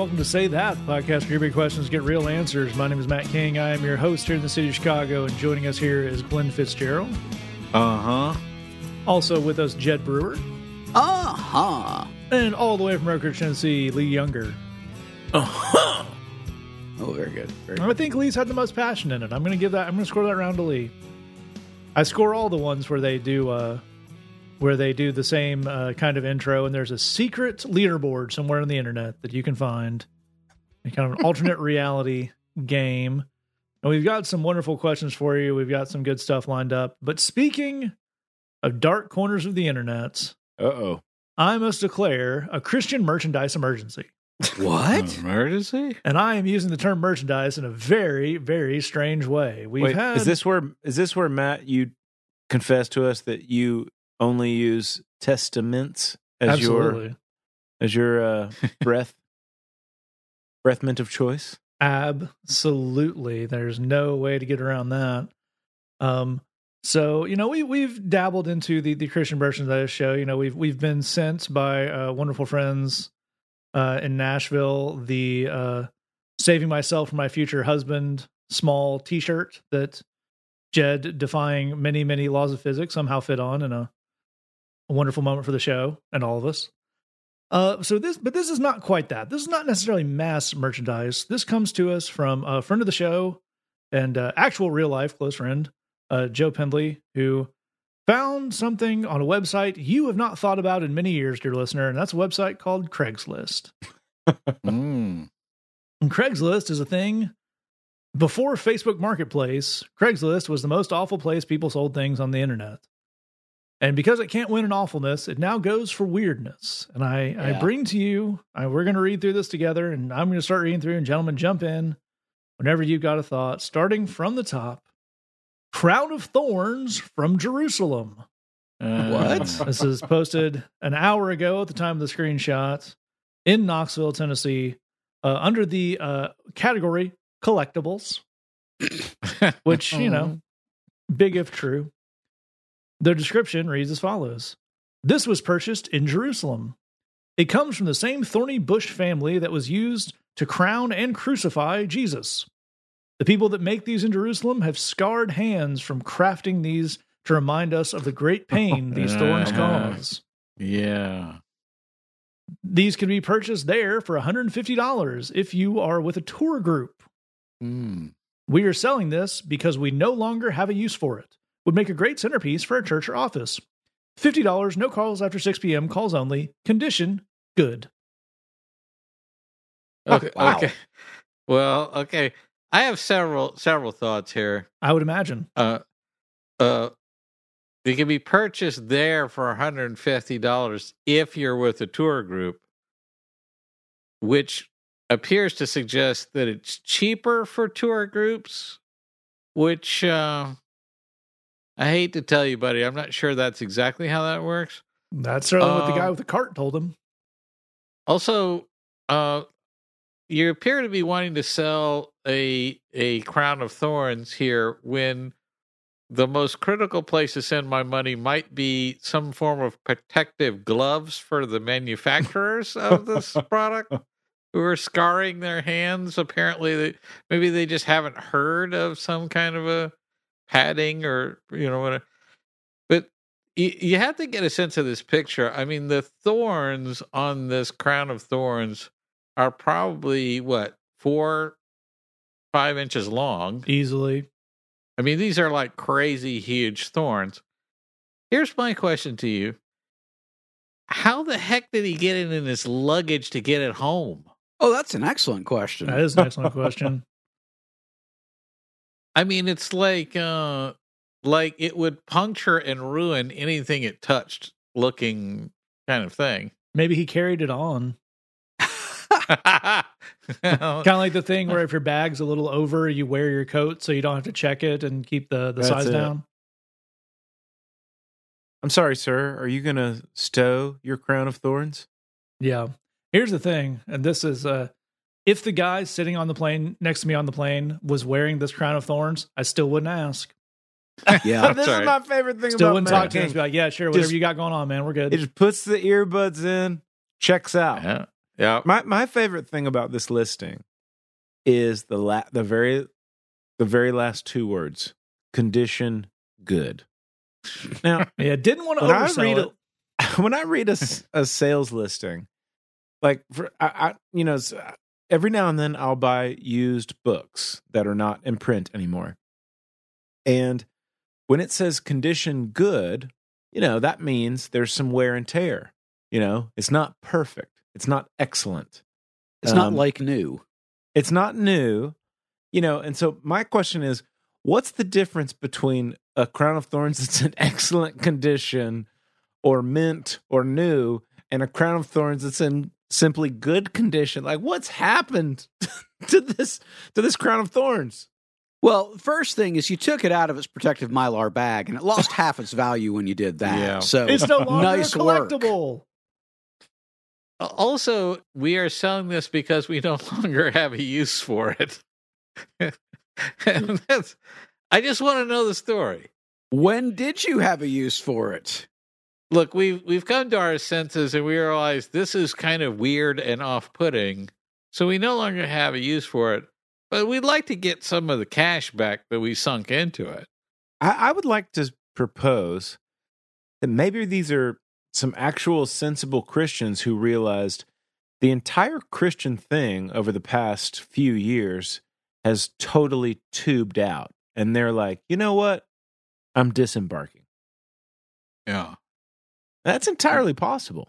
welcome to Say That, podcast where your big questions get real answers. My name is Matt King. I am your host here in the city of Chicago, and joining us here is Glenn Fitzgerald. Uh huh. Also with us, Jed Brewer. Uh huh. And all the way from Rockridge, Tennessee, Lee Younger. Uh huh. Oh, very good. Very good. I think Lee's had the most passion in it. I'm going to give that. I'm going to score that round to Lee. I score all the ones where they do uh, where they do the same uh, kind of intro, and there's a secret leaderboard somewhere on the internet that you can find, a kind of an alternate reality game. And we've got some wonderful questions for you. We've got some good stuff lined up. But speaking of dark corners of the internet, uh oh, I must declare a Christian merchandise emergency. What emergency? And I am using the term merchandise in a very, very strange way. We've Wait, had is this where is this where Matt you confess to us that you only use testaments as Absolutely. your as your uh, breath breath mint of choice? Absolutely. There's no way to get around that. Um, so you know we we've dabbled into the the Christian merchandise show. You know we've we've been sent by uh, wonderful friends uh, in Nashville the uh, "Saving Myself from My Future Husband" small T-shirt that Jed, defying many many laws of physics, somehow fit on in a, a wonderful moment for the show and all of us. Uh, so this, but this is not quite that. This is not necessarily mass merchandise. This comes to us from a friend of the show and uh, actual real life close friend, uh, Joe Pendley, who found something on a website you have not thought about in many years, dear listener, and that's a website called Craigslist. mm. And Craigslist is a thing before Facebook Marketplace. Craigslist was the most awful place people sold things on the internet. And because it can't win an awfulness, it now goes for weirdness. And I, yeah. I bring to you, I, we're going to read through this together, and I'm going to start reading through. And gentlemen, jump in whenever you've got a thought, starting from the top. Crown of Thorns from Jerusalem. Uh, what? this is posted an hour ago at the time of the screenshot in Knoxville, Tennessee, uh, under the uh, category collectibles, which, you know, big if true. Their description reads as follows This was purchased in Jerusalem. It comes from the same thorny bush family that was used to crown and crucify Jesus. The people that make these in Jerusalem have scarred hands from crafting these to remind us of the great pain these thorns cause. Yeah. These can be purchased there for $150 if you are with a tour group. Mm. We are selling this because we no longer have a use for it would make a great centerpiece for a church or office. $50, no calls after 6 p.m., calls only. Condition good. Okay. wow. okay. Well, okay. I have several several thoughts here. I would imagine. Uh uh it can be purchased there for $150 if you're with a tour group, which appears to suggest that it's cheaper for tour groups, which uh I hate to tell you, buddy, I'm not sure that's exactly how that works. That's certainly um, what the guy with the cart told him. Also, uh, you appear to be wanting to sell a a crown of thorns here when the most critical place to send my money might be some form of protective gloves for the manufacturers of this product who are scarring their hands apparently they, maybe they just haven't heard of some kind of a padding or you know whatever. But you, you have to get a sense of this picture. I mean, the thorns on this crown of thorns are probably what four, five inches long, easily. I mean, these are like crazy huge thorns. Here's my question to you. How the heck did he get it in his luggage to get it home? Oh, that's an excellent question. That is an excellent question. I mean, it's like uh like it would puncture and ruin anything it touched looking kind of thing. Maybe he carried it on. kind of like the thing where if your bag's a little over, you wear your coat so you don't have to check it and keep the, the size it. down. I'm sorry, sir. Are you going to stow your crown of thorns? Yeah. Here's the thing, and this is uh if the guy sitting on the plane next to me on the plane was wearing this crown of thorns, I still wouldn't ask. Yeah, this is my favorite thing still about wouldn't talk to him. Be like, yeah, sure, whatever just, you got going on, man, we're good. It just puts the earbuds in, checks out. Yeah, Yeah. My my favorite thing about this listing is the la- the very the very last two words. Condition good. Now, Yeah, didn't want to when I oversell read it. a, when I read a, s- a sales listing, like for I, I you know s- every now and then I'll buy used books that are not in print anymore, and when it says condition good, you know that means there's some wear and tear. You know, it's not perfect, it's not excellent, It's not Um, like new. it's not new. You know, and so my question is, what's the difference between a crown of thorns that's in excellent condition or mint or new and a crown of thorns that's in simply good condition like what's happened to this to this crown of thorns Well, first thing is you took it out of its protective mylar bag, and it lost half its value when you did that. Yeah. So It's no longer nice a work. collectible. Also, we are selling this because we no longer have a use for it. and that's, I just want to know the story. when did you have a use for it? Look, we've we've come to our senses and we realize this is kind of weird and off-putting, so we no longer have a use for it. But we'd like to get some of the cash back that we sunk into it. I, I would like to propose that maybe these are some actual sensible christians who realized the entire christian thing over the past few years has totally tubed out and they're like you know what i'm disembarking Yeah, that's entirely possible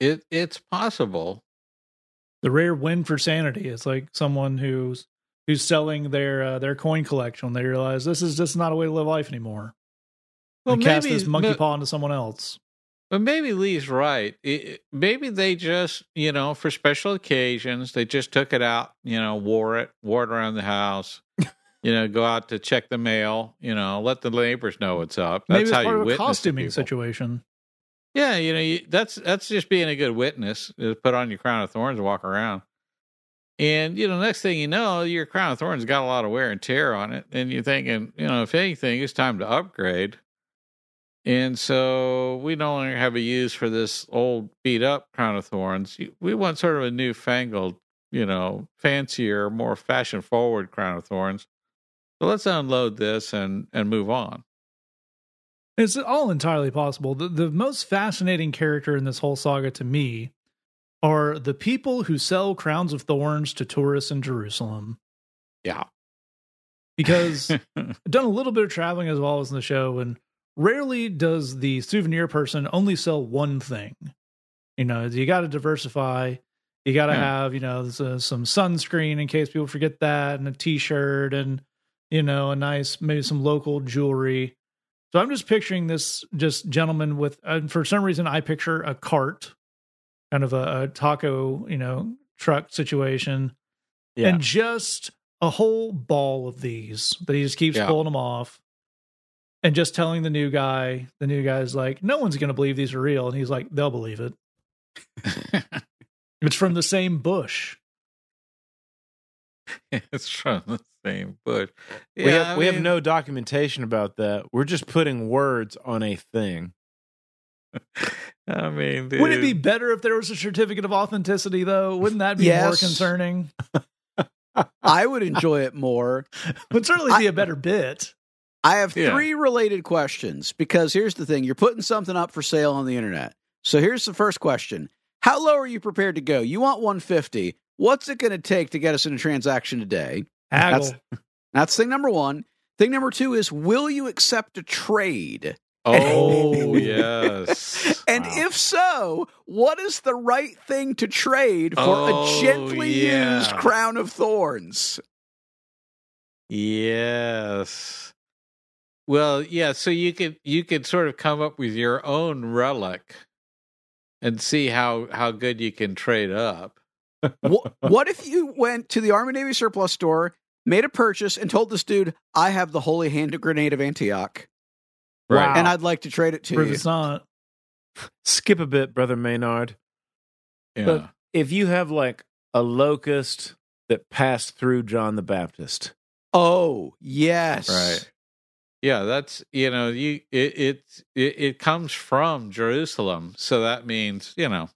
it it's possible. The rare win for sanity. It's like someone who's who's selling their uh, their coin collection. They realize this is just not a way to live life anymore. Well, and cast maybe- this monkey ma- paw into someone else. But maybe Lee's right. It- maybe they just, you know, for special occasions, they just took it out, you know, wore it, wore it around the house, you know, go out to check the mail, you know, let the neighbors know what's up. Maybe That's it's how part you of a witness to costuming people. situation. Yeah, you know, you, that's that's just being a good witness. Is put on your crown of thorns and walk around. And you know, next thing you know, your crown of thorns got a lot of wear and tear on it, and you're thinking, you know, if anything, it's time to upgrade. And so we no longer have a use for this old beat up crown of thorns. We want sort of a newfangled, you know, fancier, more fashion forward crown of thorns. So let's unload this and and move on. It's all entirely possible. The, the most fascinating character in this whole saga to me are the people who sell crowns of thorns to tourists in Jerusalem. Yeah. Because I've done a little bit of traveling as well as in the show, and rarely does the souvenir person only sell one thing. You know, you got to diversify. You got to Yeah. have, you know, uh, some sunscreen in case people forget that, and a t-shirt, and you know, a nice maybe some local jewelry. So I'm just picturing this just gentleman with, uh, for some reason, I picture a cart, kind of a, a taco, you know, truck situation, yeah. And just a whole ball of these that he just keeps Yeah. pulling them off and just telling the new guy the new guy's like no one's going to believe these are real. And he's like they'll believe it. It's from the same bush it's from the same bush. we, have, I we have no documentation about that we're just putting words on a thing I mean, dude, wouldn't it be better if there was a certificate of authenticity though wouldn't that be more concerning I would enjoy it more. would certainly be a better bit I have Yeah. three related questions because here's the thing you're putting something up for sale on the internet. So here's the first question How low are you prepared to go? You want 150. What's it going to take to get us in a transaction today? haggle That's thing number one. Thing number two is Will you accept a trade? Oh yes. And Wow. if so, what is the right thing to trade for Oh, a gently yeah. used crown of thorns? yes. Well, yeah. So you could you could sort of come up with your own relic and see how how good you can trade up. What, what if you went to the Army Navy surplus store, made a purchase, and told this dude, I have the holy hand grenade of Antioch, Wow. and I'd like to trade it to prove you? it's skip a bit brother maynard Yeah. But- if you have like a locust that passed through john the baptist Oh, yes. Right. Yeah, that's you know you it it it, it comes from Jerusalem, so that means you know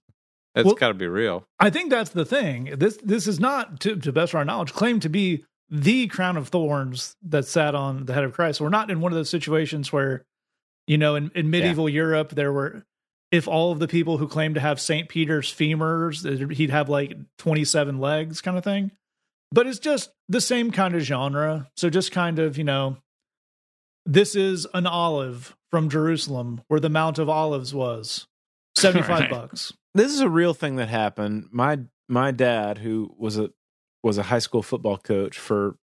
That's Well- got to be real. I think that's the thing. This this is not, to, to best of our knowledge, claimed to be the crown of thorns that sat on the head of Christ. We're not in one of those situations where, you know, in, in medieval Europe, there were, if all of the people who claimed to have St. Peter's femurs, he'd have like 27 legs kind of thing. But it's just the same kind of genre. So just kind of, you know, this is an olive from Jerusalem where the Mount of Olives was. 75 Right. bucks. This is a real thing that happened. My my dad, who was a was a high school football coach for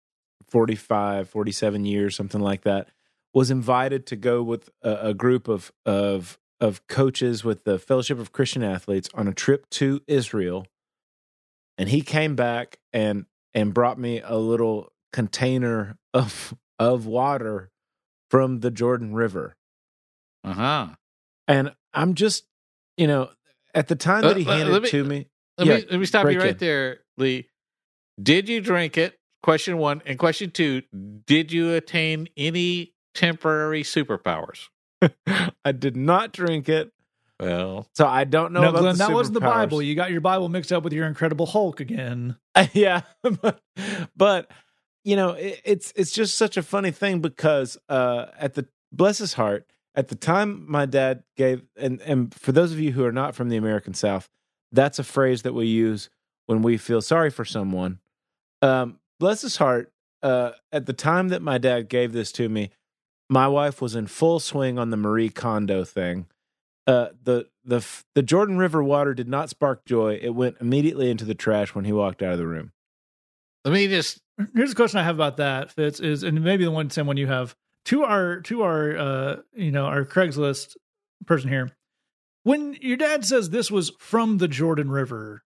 45, 47 years, something like that, was invited to go with a, a group of of of coaches with the Fellowship of Christian Athletes on a trip to Israel. And he came back and and brought me a little container of of water from the Jordan River. Uh huh. And I'm just, you know, at the time that he Uh, uh, handed let it to me, Let Yeah, me let me stop you right in. there, Lee. Did you drink it? Question one. And question two, did you attain any temporary superpowers? I did not drink it, Well, so I don't know no, about Glenn, the that wasn't the. Bible. You got your Bible mixed up with your Incredible Hulk again. yeah, but, but you know, it, it's it's just such a funny thing because uh, at the bless his heart, at the time my dad gave, and and for those of you who are not from the American South, that's a phrase that we use when we feel sorry for someone. Um, bless his heart. Uh, at the time that my dad gave this to me, my wife was in full swing on the Marie Kondo thing. Uh, the the the Jordan River water did not spark joy. It went immediately into the trash when he walked out of the room. let me just Here's a question I have about that, Fitz, is and maybe the one same one you have. To our to our uh you know, our Craigslist person here. When your dad says this was from the Jordan River,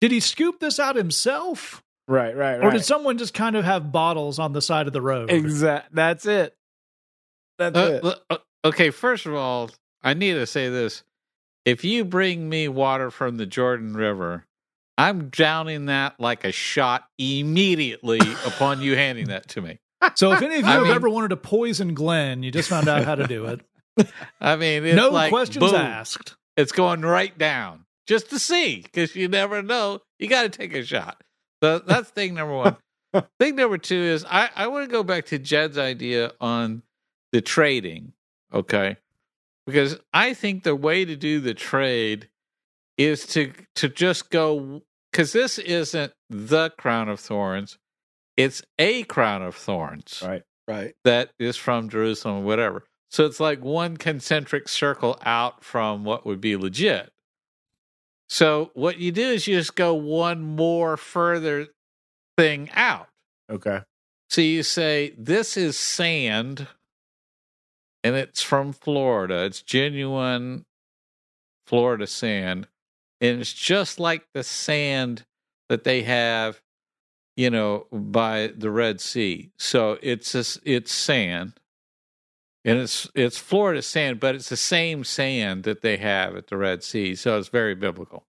did he scoop this out himself? Right, right, right. Or did someone just kind of have bottles on the side of the road? exact? That's it. That's Uh, it. l- uh, okay, first of all, I need to say this. If you bring me water from the Jordan River, I'm downing that like a shot immediately upon you handing that to me. So if any of you I have mean- ever wanted to poison Glenn, you just found out how to do it. I mean, it's no like, questions boom, asked. It's going right down just to see because you never know. You got to take a shot. So that's thing number one. thing number two is I, I want to go back to Jed's idea on the trading. Okay. Because I think the way to do the trade is to to just go because this isn't the crown of thorns, it's a crown of thorns Right. Right. that is from Jerusalem or whatever. So it's like one concentric circle out from what would be legit. So what you do is you just go one more further thing out. Okay. So you say, This is sand, and it's from Florida. It's genuine Florida sand. And it's just like the sand that they have, you know, by the Red Sea. So it's just, it's sand. And it's it's Florida sand, but it's the same sand that they have at the Red Sea. So it's very biblical.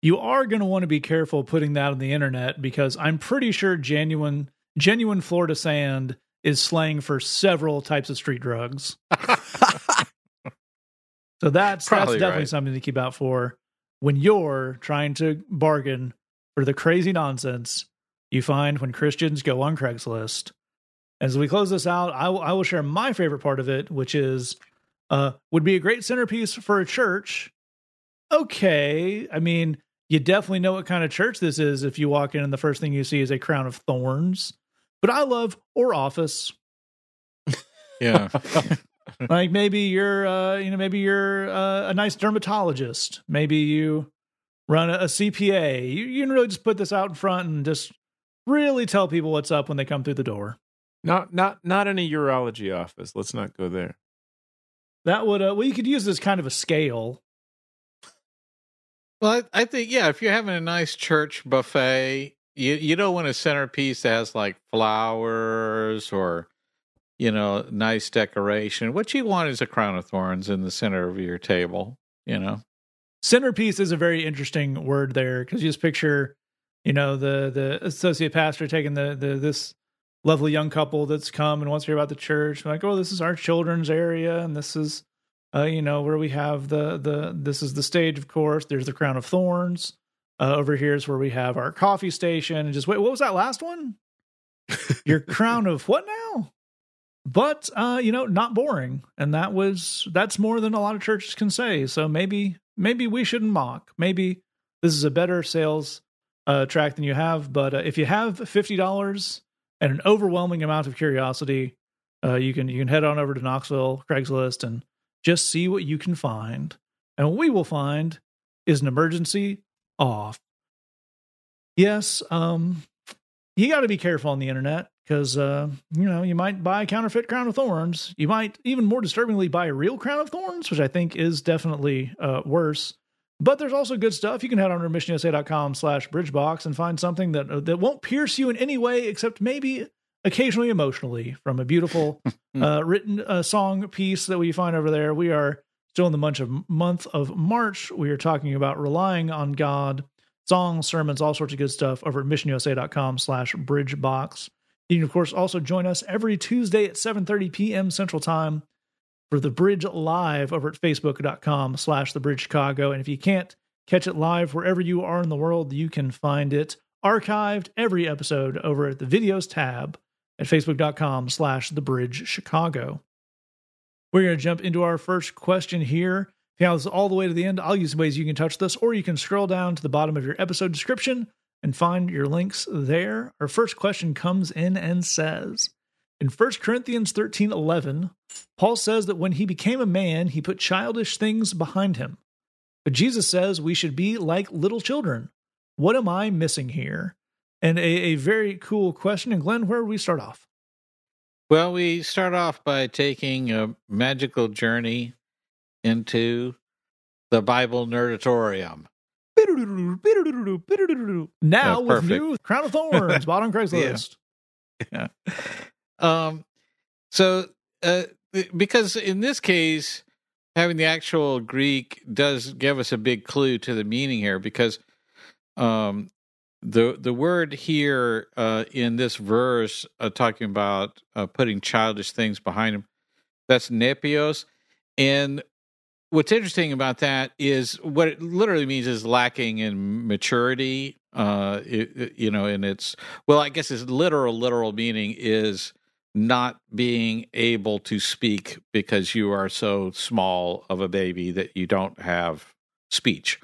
You are going to want to be careful putting that on the internet because I'm pretty sure genuine genuine Florida sand is slang for several types of street drugs. So that's Probably that's definitely right. something to keep out for when you're trying to bargain for the crazy nonsense you find when Christians go on Craigslist. As we close this out, I will, will share my favorite part of it, which is uh, would be a great centerpiece for a church. Okay, I mean, you definitely know what kind of church this is if you walk in and the first thing you see is a crown of thorns. But I love or office Yeah. like maybe you're uh you know maybe you're uh, a nice dermatologist maybe you run a, a cpa you, you can really just put this out in front and just really tell people what's up when they come through the door Not not not in a urology office. Let's not go there. that would uh well you could use this kind of a scale Well, I, I think yeah. If you're having a nice church buffet, you you don't want a centerpiece that has like flowers or you know nice decoration. What you want is a crown of thorns in the center of your table. You know, centerpiece is a very interesting word there because you just picture you know the the associate pastor taking the the this lovely young couple that's come and wants to hear about the church like oh this is our children's area and this is Uh, you know, where we have the the this is the stage, of course. There's the crown of thorns. Uh, over here is where we have our coffee station. And just wait, what was that last one? Your crown of what now? But uh, you know, not boring. And that was that's more than a lot of churches can say. So maybe maybe we shouldn't mock. Maybe this is a better sales uh, track than you have. But uh, if you have fifty dollars and an overwhelming amount of curiosity, uh, you can you can head on over to Knoxville Craigslist and just see what you can find. And what we will find is an emergency off. Yes, um, you got to be careful on the internet because uh, you know you might buy a counterfeit crown of thorns. You might even more disturbingly buy a real crown of thorns, which I think is definitely uh, worse. But there's also good stuff. You can head on to missionusa.com slash bridgebox and find something that uh, that won't pierce you in any way except maybe occasionally emotionally from a beautiful uh, written uh, song piece that we find over there. We are still in the month of month of March. We are talking about relying on God, songs, sermons, all sorts of good stuff over at missionusa.com slash bridgebox. You can, of course, also join us every Tuesday at 7.30 p.m. Central Time for The Bridge Live over at facebook.com slash The Bridge Chicago. And if you can't catch it live wherever you are in the world, you can find it archived every episode over at the videos tab at facebook.com slash The Bridge Chicago. We're going to jump into our first question here. If you have this all the way to the end, I'll use ways you can touch this, or you can scroll down to the bottom of your episode description and find your links there. Our first question comes in and says, in 1 Corinthians 13 11, Paul says that when he became a man, he put childish things behind him. But Jesus says we should be like little children. What am I missing here? And a, a very cool question. And Glenn, where do we start off? Well, we start off by taking a magical journey into the Bible Nerdatorium. Now Oh, with new Crown of Thorns, bought on Craigslist. yeah. Um, so, uh, because in this case, having the actual Greek does give us a big clue to the meaning here, because um, the the word here uh, in this verse uh, talking about uh, putting childish things behind him, that's nepios, and what's interesting about that is what it literally means is lacking in maturity. Uh, it, it- you know, and it's well, I guess its literal literal meaning is not being able to speak because you are so small of a baby that you don't have speech.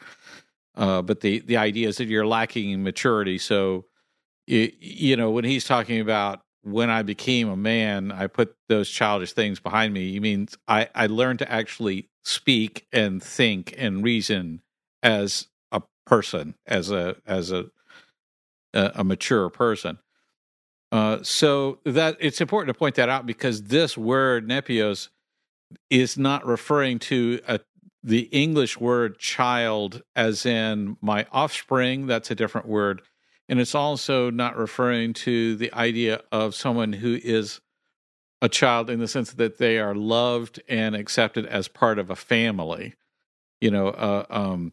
Uh, but the the idea is that you're lacking in maturity. So, you, you know, when he's talking about when I became a man, I put those childish things behind me. You mean I I learned to actually speak and think and reason as a person, as a as a a, a mature person. Uh, so that it's important to point that out because this word nepios is not referring to a, the English word child as in my offspring. That's a different word. And it's also not referring to the idea of someone who is a child in the sense that they are loved and accepted as part of a family. You know, uh, um,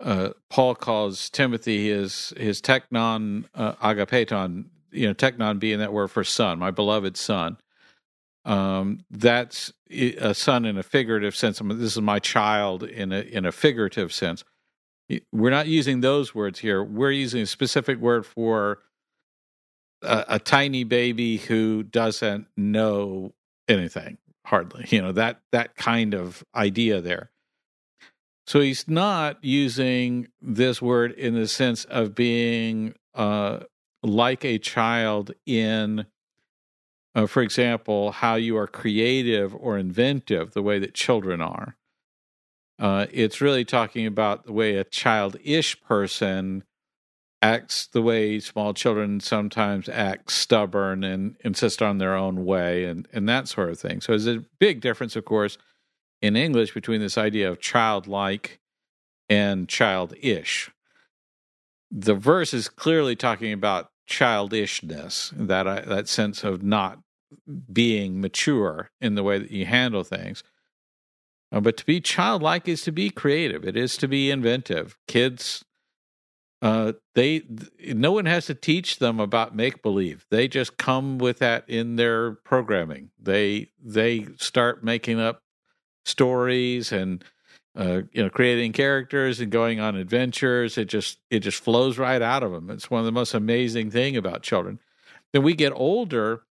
uh, Paul calls Timothy his his teknon uh, agapeton. You know, teknon being that word for son, my beloved son. Um, that's a son in a figurative sense. This is my child in a in a figurative sense. We're not using those words here. We're using a specific word for a, a tiny baby who doesn't know anything hardly. You know that that kind of idea there. So he's not using this word in the sense of being uh, like a child in, uh, for example, how you are creative or inventive, the way that children are. Uh, it's really talking about the way a childish person acts the way small children sometimes act stubborn and insist on their own way and, and that sort of thing. So there's a big difference, of course, in English between this idea of childlike and childish. The verse is clearly talking about childishness, that uh, that sense of not being mature in the way that you handle things. Uh, but to be childlike is to be creative. It is to be inventive. Kids, uh, they no one has to teach them about make believe. They just come with that in their programming. They they start making up stories and uh, you know creating characters and going on adventures. It just it just flows right out of them. It's one of the most amazing thing about children. Then we get older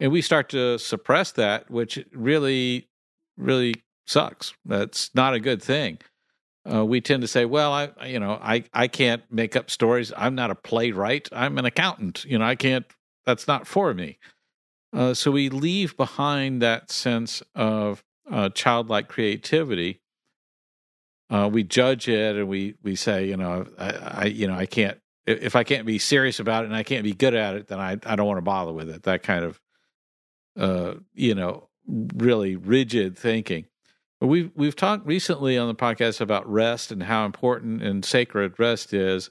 and we start to suppress that, which really really sucks. That's not a good thing. Uh, we tend to say, "Well, I, you know, I, I can't make up stories. I'm not a playwright. I'm an accountant. You know, I can't. That's not for me." Uh, so we leave behind that sense of uh, childlike creativity. Uh, we judge it, and we we say, you know, I, I, you know, I can't. If I can't be serious about it and I can't be good at it, then I I don't want to bother with it. That kind of, uh, you know, really rigid thinking. We've we've talked recently on the podcast about rest and how important and sacred rest is,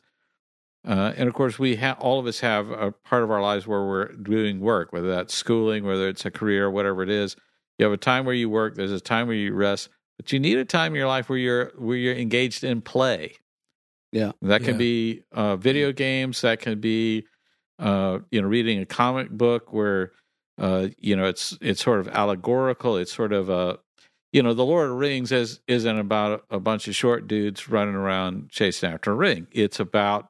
uh, and of course we have all of us have a part of our lives where we're doing work, whether that's schooling, whether it's a career, whatever it is. You have a time where you work. There's a time where you rest, but you need a time in your life where you're where you're engaged in play. Yeah, that can Yeah. be uh, video games. That can be uh, you know reading a comic book where uh, you know it's it's sort of allegorical. It's sort of a you know the Lord of the Rings is isn't about a bunch of short dudes running around chasing after a ring. It's about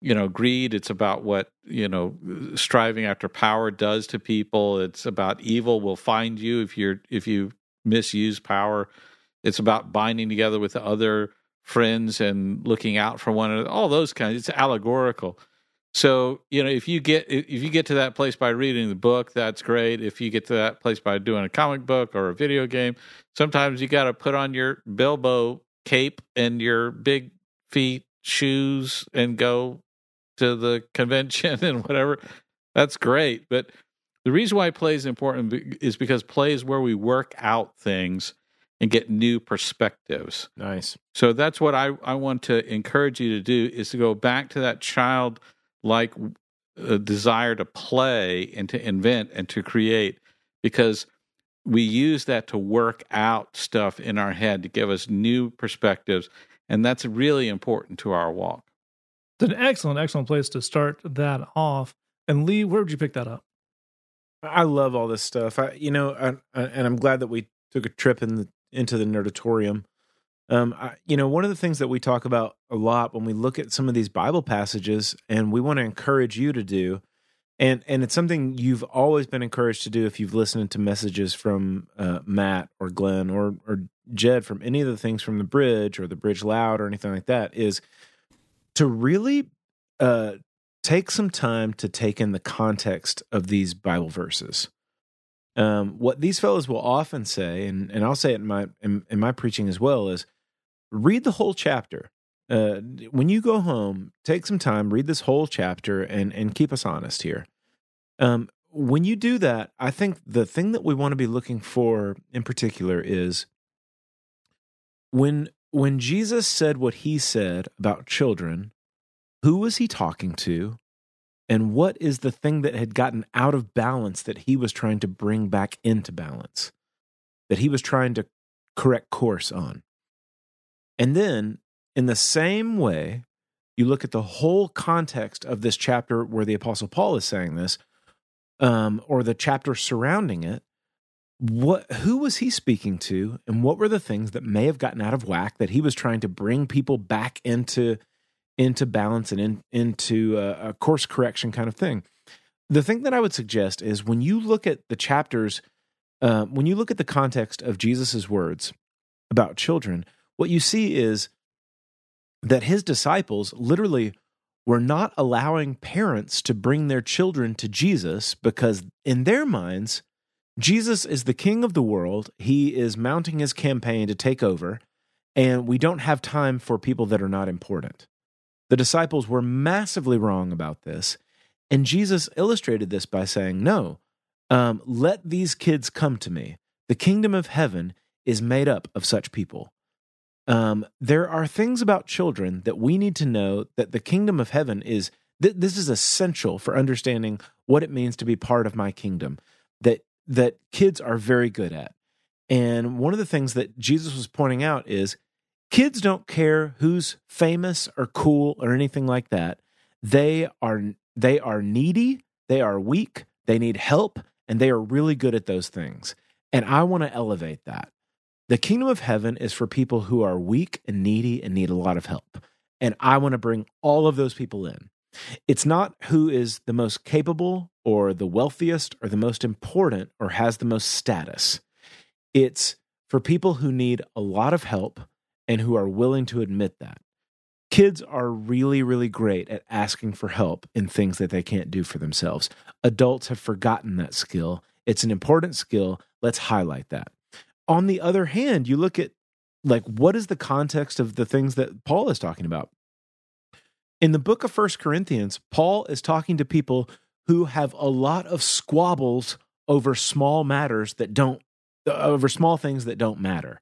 you know greed. It's about what you know striving after power does to people. It's about evil will find you if you're if you misuse power. It's about binding together with other friends and looking out for one another. All those kinds. It's allegorical. So you know, if you get if you get to that place by reading the book, that's great. If you get to that place by doing a comic book or a video game, sometimes you got to put on your Bilbo cape and your big feet shoes and go to the convention and whatever. That's great, but the reason why play is important is because play is where we work out things and get new perspectives. Nice. So that's what I, I want to encourage you to do is to go back to that child like uh, desire to play and to invent and to create because we use that to work out stuff in our head to give us new perspectives and that's really important to our walk. It's an excellent, excellent place to start that off. And Lee, where would you pick that up? I love all this stuff. I, you know, I, I, and I'm glad that we took a trip in the, into the nerdatorium. Um, I, you know, one of the things that we talk about a lot when we look at some of these Bible passages, and we want to encourage you to do, and and it's something you've always been encouraged to do if you've listened to messages from uh, Matt or Glenn or or Jed from any of the things from the Bridge or the Bridge Loud or anything like that is to really uh, take some time to take in the context of these Bible verses. Um, what these fellows will often say, and, and I'll say it in my in, in my preaching as well, is read the whole chapter. Uh, when you go home, take some time, read this whole chapter, and and keep us honest here. Um, when you do that, I think the thing that we want to be looking for in particular is when when Jesus said what he said about children, who was he talking to? And what is the thing that had gotten out of balance that he was trying to bring back into balance? That he was trying to correct course on. And then, in the same way, you look at the whole context of this chapter where the Apostle Paul is saying this, um, or the chapter surrounding it. What, who was he speaking to, and what were the things that may have gotten out of whack that he was trying to bring people back into into balance and in, into a, a course correction kind of thing. The thing that I would suggest is when you look at the chapters, uh, when you look at the context of Jesus' words about children, what you see is that his disciples literally were not allowing parents to bring their children to Jesus because, in their minds, Jesus is the king of the world. He is mounting his campaign to take over, and we don't have time for people that are not important. The disciples were massively wrong about this. And Jesus illustrated this by saying, No, um, let these kids come to me. The kingdom of heaven is made up of such people. Um, there are things about children that we need to know that the kingdom of heaven is, th- this is essential for understanding what it means to be part of my kingdom, that, that kids are very good at. And one of the things that Jesus was pointing out is kids don't care who's famous or cool or anything like that they are they are needy they are weak they need help and they are really good at those things and i want to elevate that The kingdom of heaven is for people who are weak and needy and need a lot of help. And I want to bring all of those people in. It's not who is the most capable or the wealthiest or the most important or has the most status. It's for people who need a lot of help and who are willing to admit that. Kids are really, really great at asking for help in things that they can't do for themselves. Adults have forgotten that skill. It's an important skill. Let's highlight that. On the other hand, you look at like what is the context of the things that Paul is talking about? In the book of First Corinthians, Paul is talking to people who have a lot of squabbles over small matters that don't over small things that don't matter.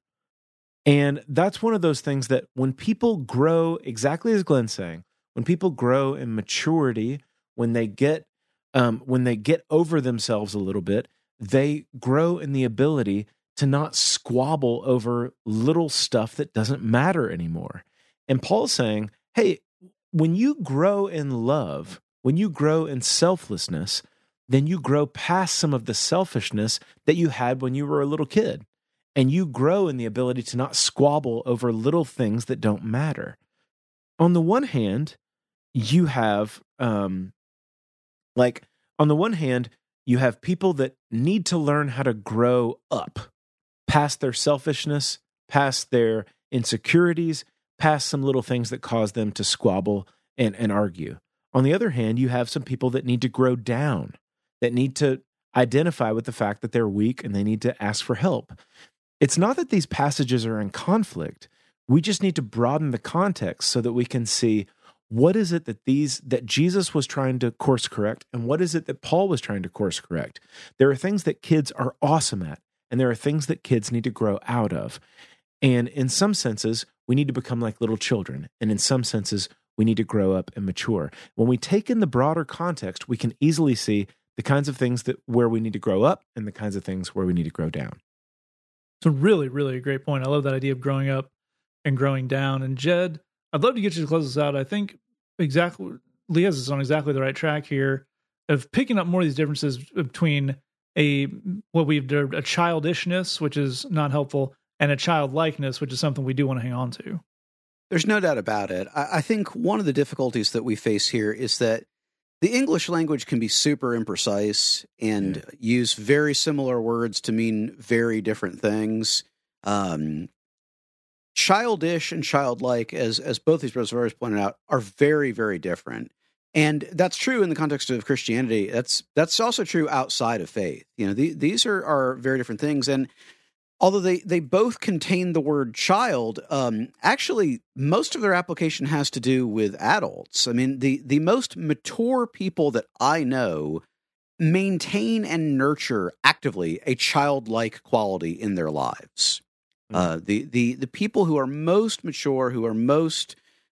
And that's one of those things that when people grow, exactly as Glenn's saying, when people grow in maturity, when they get um, when they get over themselves a little bit, they grow in the ability to not squabble over little stuff that doesn't matter anymore. And Paul's saying, hey, when you grow in love, when you grow in selflessness, then you grow past some of the selfishness that you had when you were a little kid. And you grow in the ability to not squabble over little things that don't matter. On the one hand, you have, um, like, on the one hand, you have people that need to learn how to grow up past their selfishness, past their insecurities, past some little things that cause them to squabble and, and argue. On the other hand, you have some people that need to grow down that need to identify with the fact that they're weak and they need to ask for help. It's not that these passages are in conflict. We just need to broaden the context so that we can see what is it that these that Jesus was trying to course correct and what is it that Paul was trying to course correct. There are things that kids are awesome at and there are things that kids need to grow out of. And in some senses, we need to become like little children, and in some senses, we need to grow up and mature. When we take in the broader context, we can easily see the kinds of things that where we need to grow up and the kinds of things where we need to grow down. It's a really, really great point. I love that idea of growing up and growing down. And Jed, I'd love to get you to close this out. I think exactly Lee has us on exactly the right track here of picking up more of these differences between a what we've dubbed a childishness, which is not helpful, and a childlikeness, which is something we do want to hang on to. There's no doubt about it. I, I think one of the difficulties that we face here is that the English language can be super imprecise and yeah. use very similar words to mean very different things. Um, childish and childlike, as as both these brothers pointed out, are very very different, and that's true in the context of Christianity. That's that's also true outside of faith. You know, the, these are are very different things, and although they they both contain the word child um, actually most of their application has to do with adults. I mean the the most mature people that i know maintain and nurture actively a childlike quality in their lives. Mm-hmm. uh, the the the people who are most mature who are most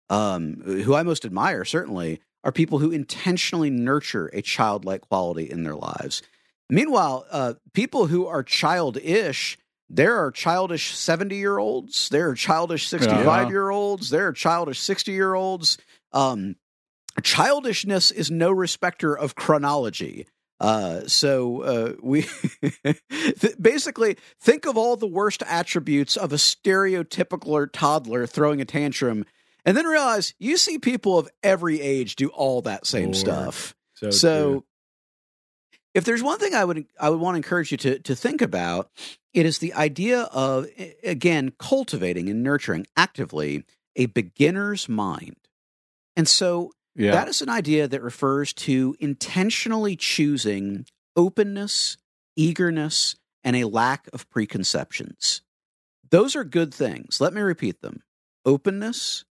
um, who i most admire certainly are people who intentionally nurture a childlike quality in their lives. Meanwhile uh, people who are childish there are childish 70 year olds there are childish 65 year olds, there are childish 60 year olds um, childishness is no respecter of chronology. Uh, so uh, we th- basically think of all the worst attributes of a stereotypical toddler throwing a tantrum and then realize you see people of every age do all that same Lord. stuff. So, so if there's one thing I would I would want to encourage you to to think about, it is the idea of again cultivating and nurturing actively a beginner's mind. And so yeah. that is an idea that refers to intentionally choosing openness, eagerness, and a lack of preconceptions. Those are good things. Let me repeat them. Openness,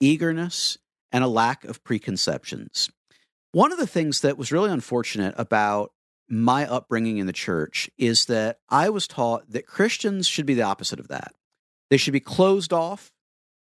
eagerness, and a lack of preconceptions. One of the things that was really unfortunate about my upbringing in the church is that I was taught that Christians should be the opposite of that. They should be closed off,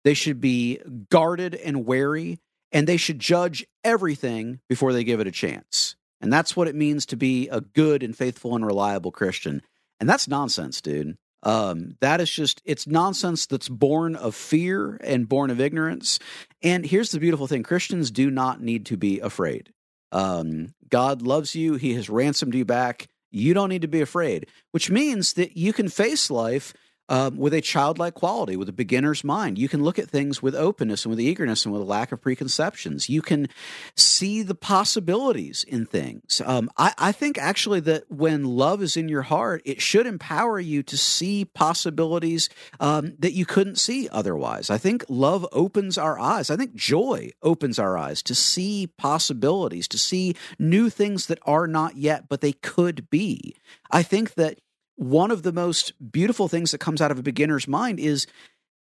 they should be guarded and wary, and they should judge everything before they give it a chance. And that's what it means to be a good and faithful and reliable Christian. And that's nonsense, dude. Um, that is just, it's nonsense that's born of fear and born of ignorance. And here's the beautiful thing Christians do not need to be afraid. Um, God loves you, He has ransomed you back. You don't need to be afraid, which means that you can face life um, with a childlike quality, with a beginner's mind. You can look at things with openness and with eagerness and with a lack of preconceptions. You can see the possibilities in things. Um, I, I think actually that when love is in your heart, it should empower you to see possibilities um, that you couldn't see otherwise. I think love opens our eyes. I think joy opens our eyes to see possibilities, to see new things that are not yet, but they could be. I think that one of the most beautiful things that comes out of a beginner's mind is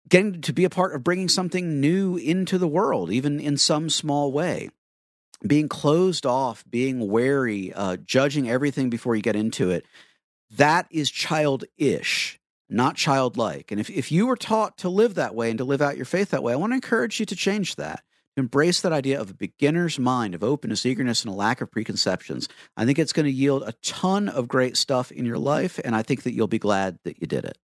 getting to be a part of bringing something new into the world, even in some small way. Being closed off, being wary, uh, judging everything before you get into it, that is childish, not childlike. And if, if you were taught to live that way and to live out your faith that way, I want to encourage you to change that embrace that idea of a beginner's mind of openness, eagerness, and a lack of preconceptions. I think it's going to yield a ton of great stuff in your life, and I think that you'll be glad that you did it.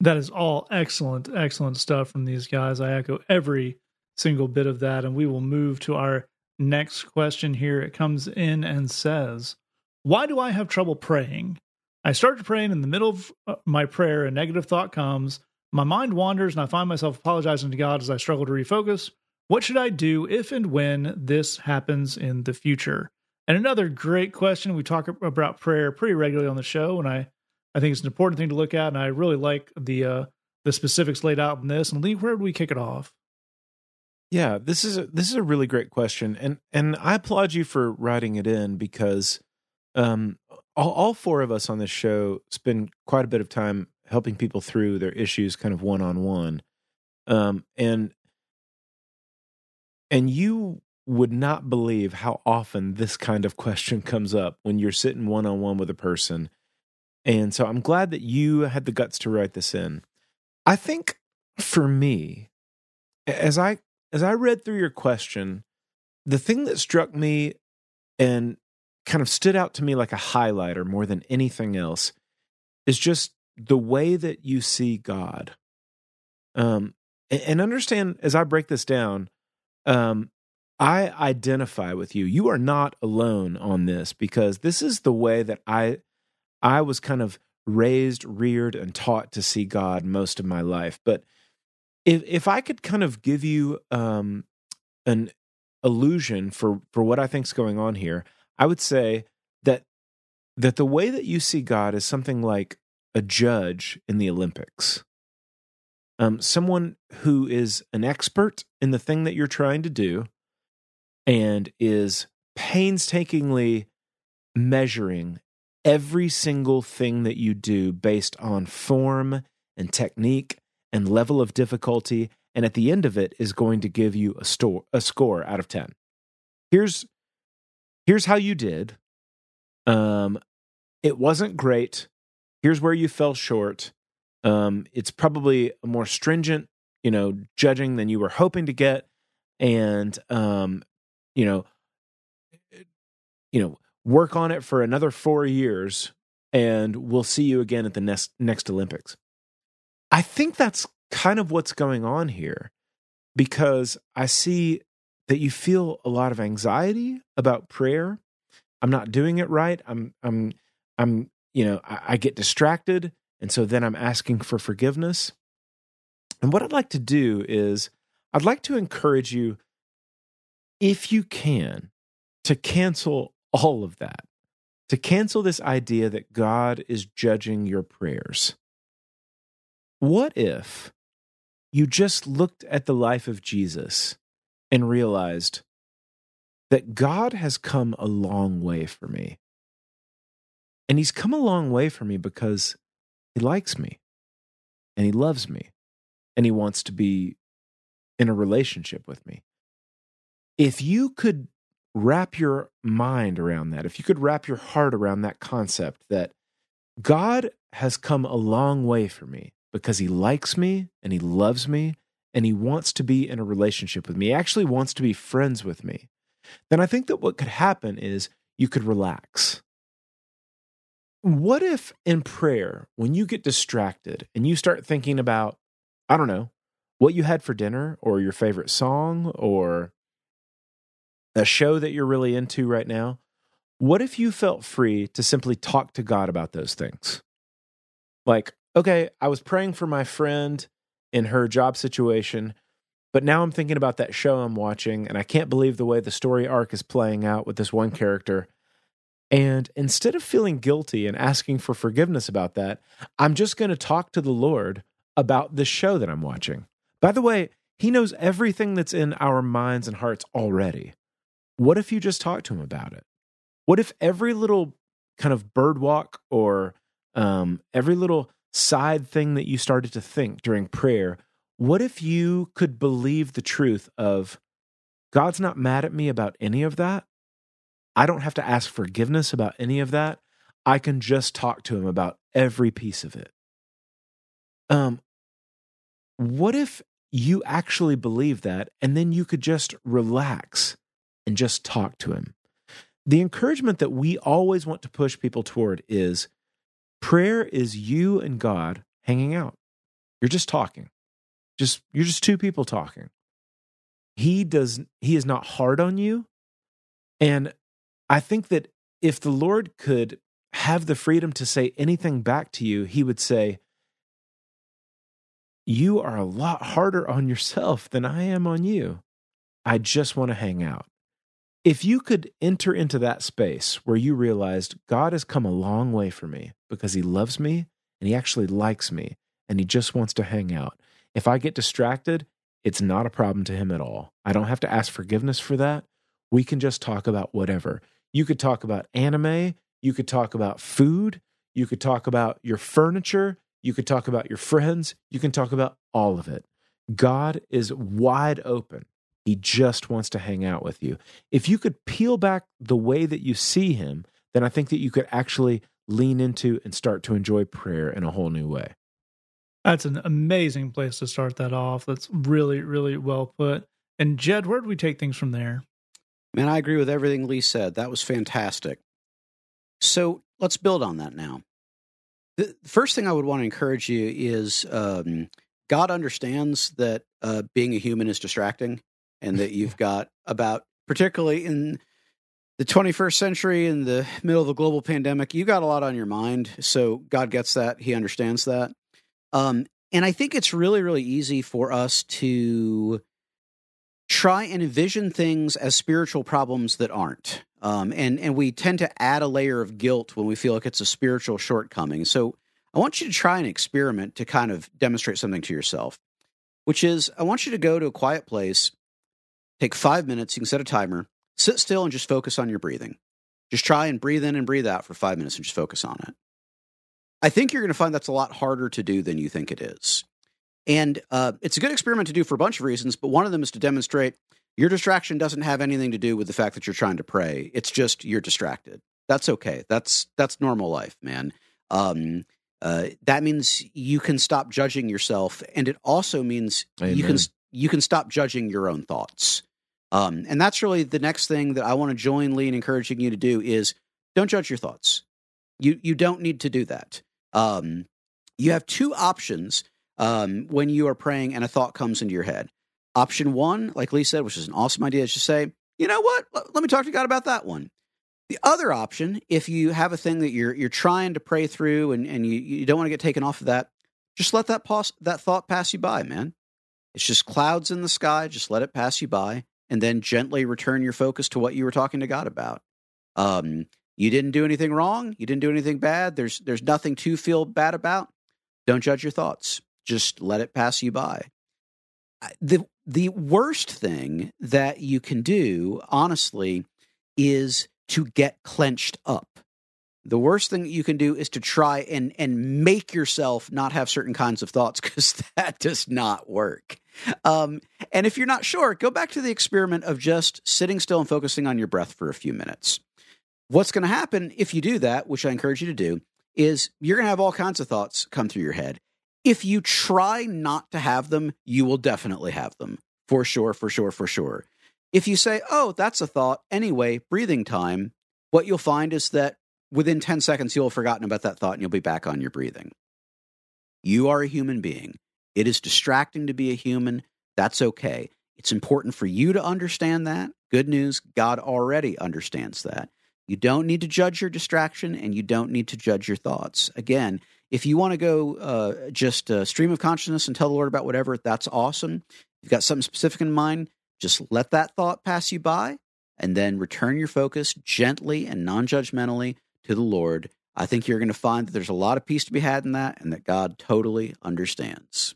That is all excellent, excellent stuff from these guys. I echo every single bit of that. And we will move to our next question here. It comes in and says, Why do I have trouble praying? I start praying in the middle of uh, my prayer, a negative thought comes. My mind wanders, and I find myself apologizing to God as I struggle to refocus. What should I do if and when this happens in the future? And another great question. We talk about prayer pretty regularly on the show, and I, I think it's an important thing to look at. And I really like the uh, the specifics laid out in this. And Lee, where do we kick it off? Yeah, this is a, this is a really great question, and and I applaud you for writing it in because um, all, all four of us on this show spend quite a bit of time helping people through their issues, kind of one on one. Um, and and you would not believe how often this kind of question comes up when you're sitting one on one with a person. And so I'm glad that you had the guts to write this in. I think for me, as I as I read through your question, the thing that struck me and kind of stood out to me like a highlighter more than anything else is just the way that you see God. Um, and understand as I break this down, um, I identify with you. You are not alone on this because this is the way that I I was kind of raised, reared, and taught to see God most of my life. But if if I could kind of give you um, an illusion for for what I think's going on here, I would say that that the way that you see God is something like a judge in the Olympics um, someone who is an expert in the thing that you're trying to do and is painstakingly measuring every single thing that you do based on form and technique and level of difficulty and at the end of it is going to give you a store a score out of 10 here's here's how you did. Um it wasn't great. Here's where you fell short um, it's probably a more stringent, you know, judging than you were hoping to get, and um, you know, you know, work on it for another four years, and we'll see you again at the next next Olympics. I think that's kind of what's going on here, because I see that you feel a lot of anxiety about prayer. I'm not doing it right. I'm I'm I'm you know I, I get distracted and so then I'm asking for forgiveness. And what I'd like to do is, I'd like to encourage you, if you can, to cancel all of that, to cancel this idea that God is judging your prayers. What if you just looked at the life of Jesus and realized that God has come a long way for me? And he's come a long way for me because he likes me and he loves me and he wants to be in a relationship with me. If you could wrap your mind around that, if you could wrap your heart around that concept that God has come a long way for me because he likes me and he loves me and he wants to be in a relationship with me, he actually wants to be friends with me, then I think that what could happen is you could relax what if in prayer, when you get distracted and you start thinking about, I don't know, what you had for dinner or your favorite song or a show that you're really into right now, what if you felt free to simply talk to God about those things? Like, okay, I was praying for my friend in her job situation, but now I'm thinking about that show I'm watching, and I can't believe the way the story arc is playing out with this one character. And instead of feeling guilty and asking for forgiveness about that, I'm just going to talk to the Lord about this show that I'm watching. By the way, He knows everything that's in our minds and hearts already. What if you just talk to Him about it? What if every little kind of bird walk or um, every little side thing that you started to think during prayer, what if you could believe the truth of God's not mad at me about any of that? I don't have to ask forgiveness about any of that. I can just talk to him about every piece of it. Um, what if you actually believe that and then you could just relax and just talk to him? The encouragement that we always want to push people toward is prayer is you and God hanging out. You're just talking. Just you're just two people talking. He does he is not hard on you. And I think that if the Lord could have the freedom to say anything back to you, he would say, You are a lot harder on yourself than I am on you. I just want to hang out. If you could enter into that space where you realized God has come a long way for me because he loves me and he actually likes me and he just wants to hang out. If I get distracted, it's not a problem to him at all. I don't have to ask forgiveness for that. We can just talk about whatever. You could talk about anime. You could talk about food. You could talk about your furniture. You could talk about your friends. You can talk about all of it. God is wide open. He just wants to hang out with you. If you could peel back the way that you see him, then I think that you could actually lean into and start to enjoy prayer in a whole new way. That's an amazing place to start that off. That's really, really well put. And Jed, where do we take things from there? Man, I agree with everything Lee said. That was fantastic. So let's build on that now. The first thing I would want to encourage you is um, God understands that uh, being a human is distracting and that you've got about, particularly in the 21st century, in the middle of a global pandemic, you got a lot on your mind. So God gets that. He understands that. Um, and I think it's really, really easy for us to try and envision things as spiritual problems that aren't. Um, and and we tend to add a layer of guilt when we feel like it's a spiritual shortcoming. So I want you to try an experiment to kind of demonstrate something to yourself, which is I want you to go to a quiet place, take five minutes. You can set a timer, sit still, and just focus on your breathing. Just try and breathe in and breathe out for five minutes and just focus on it. I think you're going to find that's a lot harder to do than you think it is. And uh, it's a good experiment to do for a bunch of reasons, but one of them is to demonstrate your distraction doesn't have anything to do with the fact that you're trying to pray. It's just you're distracted. That's okay. That's that's normal life, man. Um, uh, that means you can stop judging yourself, and it also means Amen. you can you can stop judging your own thoughts. Um, and that's really the next thing that I want to join Lee in encouraging you to do is don't judge your thoughts. You you don't need to do that. Um, you have two options um, when you are praying and a thought comes into your head. Option one, like Lee said, which is an awesome idea, is just say, you know what? Let, let me talk to God about that one. The other option, if you have a thing that you're you're trying to pray through and, and you, you don't want to get taken off of that, just let that pause, that thought pass you by, man. It's just clouds in the sky. Just let it pass you by, and then gently return your focus to what you were talking to God about. Um, you didn't do anything wrong. You didn't do anything bad. There's there's nothing to feel bad about. Don't judge your thoughts. Just let it pass you by. The the worst thing that you can do, honestly, is to get clenched up. The worst thing you can do is to try and and make yourself not have certain kinds of thoughts because that does not work. Um, and if you're not sure, go back to the experiment of just sitting still and focusing on your breath for a few minutes. What's going to happen if you do that, which I encourage you to do, is you're going to have all kinds of thoughts come through your head. If you try not to have them, you will definitely have them. For sure, for sure, for sure. If you say, oh, that's a thought, anyway, breathing time, what you'll find is that within 10 seconds, you'll have forgotten about that thought and you'll be back on your breathing. You are a human being. It is distracting to be a human. That's okay. It's important for you to understand that. Good news, God already understands that. You don't need to judge your distraction and you don't need to judge your thoughts. Again, If you want to go uh, just uh, stream of consciousness and tell the Lord about whatever, that's awesome. If you've got something specific in mind, just let that thought pass you by and then return your focus gently and non judgmentally to the Lord. I think you're going to find that there's a lot of peace to be had in that and that God totally understands.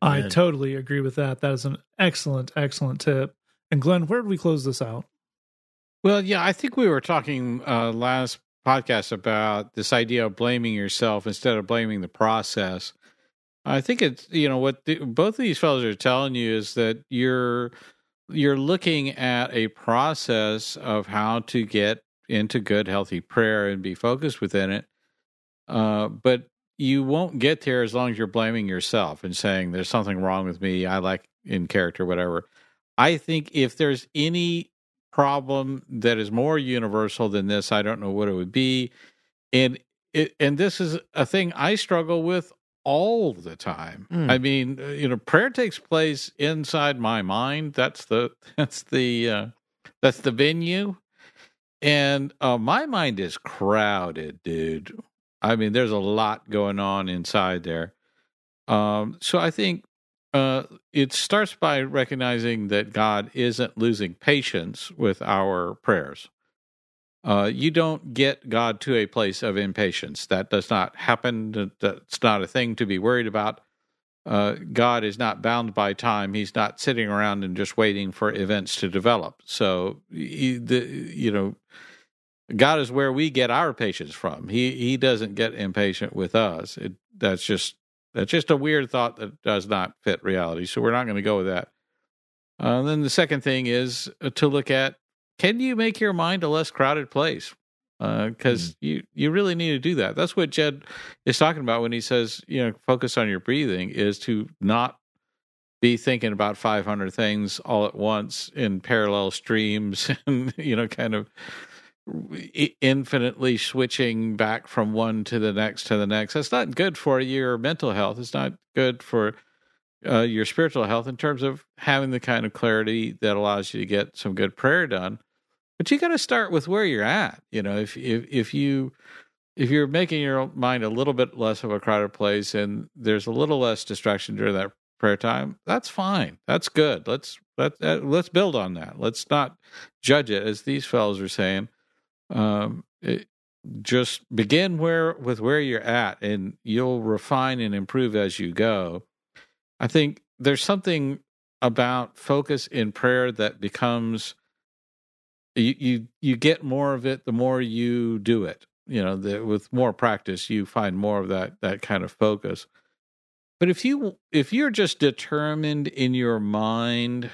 I Amen. totally agree with that. That is an excellent, excellent tip. And Glenn, where did we close this out? Well, yeah, I think we were talking uh, last podcast about this idea of blaming yourself instead of blaming the process. I think it's you know what the, both of these fellows are telling you is that you're you're looking at a process of how to get into good healthy prayer and be focused within it. Uh, but you won't get there as long as you're blaming yourself and saying there's something wrong with me. I like in character, whatever. I think if there's any problem that is more universal than this, I don't know what it would be. And it, and this is a thing I struggle with all the time. Mm. I mean, uh, you know, prayer takes place inside my mind. That's the that's the uh, that's the venue. And uh, my mind is crowded, dude. I mean, there's a lot going on inside there. Um, so I think uh, it starts by recognizing that God isn't losing patience with our prayers. Uh, you don't get God to a place of impatience. That does not happen. That's not a thing to be worried about. Uh, God is not bound by time. He's not sitting around and just waiting for events to develop. So, he, the, you know, God is where we get our patience from. He He doesn't get impatient with us. It, that's just that's just a weird thought that does not fit reality. So we're not going to go with that. Uh, then the second thing is uh, to look at can you make your mind a less crowded place? Because uh, you you really need to do that. That's what Jed is talking about when he says you know focus on your breathing is to not be thinking about 500 things all at once in parallel streams and you know kind of infinitely switching back from one to the next to the next. That's not good for your mental health. It's not good for uh, your spiritual health in terms of having the kind of clarity that allows you to get some good prayer done. But you got to start with where you're at. You know, if if if you if you're making your mind a little bit less of a crowded place and there's a little less distraction during that prayer time, that's fine. That's good. Let's let uh, let's build on that. Let's not judge it as these fellows are saying. Um, it, just begin where with where you're at, and you'll refine and improve as you go. I think there's something about focus in prayer that becomes you you you get more of it the more you do it. You know, the, with more practice, you find more of that that kind of focus. But if you if you're just determined in your mind,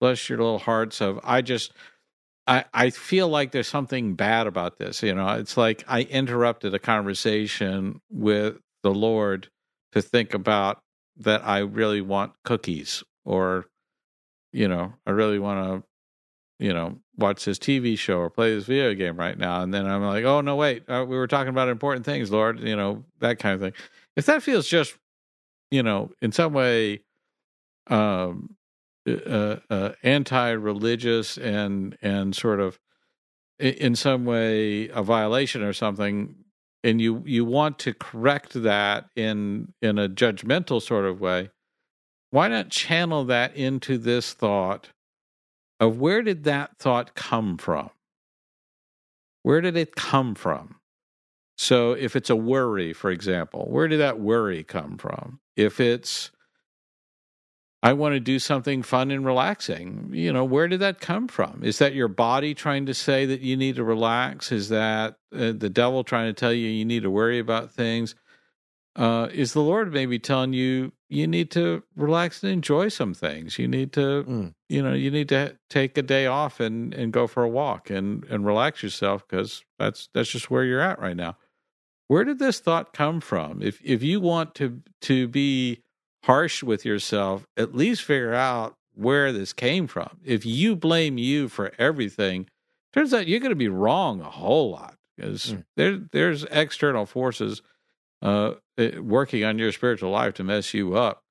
bless your little hearts of I just I, I feel like there's something bad about this. You know, it's like I interrupted a conversation with the Lord to think about that I really want cookies or, you know, I really want to, you know, watch this TV show or play this video game right now. And then I'm like, oh, no, wait, uh, we were talking about important things, Lord, you know, that kind of thing. If that feels just, you know, in some way, um, uh, uh, anti-religious and and sort of in some way a violation or something and you you want to correct that in in a judgmental sort of way why not channel that into this thought of where did that thought come from? Where did it come from? So if it's a worry for example where did that worry come from? If it's I want to do something fun and relaxing. You know, where did that come from? Is that your body trying to say that you need to relax? Is that uh, the devil trying to tell you you need to worry about things? Uh, is the Lord maybe telling you you need to relax and enjoy some things? You need to, Mm. you know, you need to take a day off and, and go for a walk and, and relax yourself because that's that's just where you're at right now. Where did this thought come from? If if you want to to be harsh with yourself, at least figure out where this came from. If you blame you for everything, turns out you're going to be wrong a whole lot because Mm. there there's external forces uh, eh, working on your spiritual life to mess you up.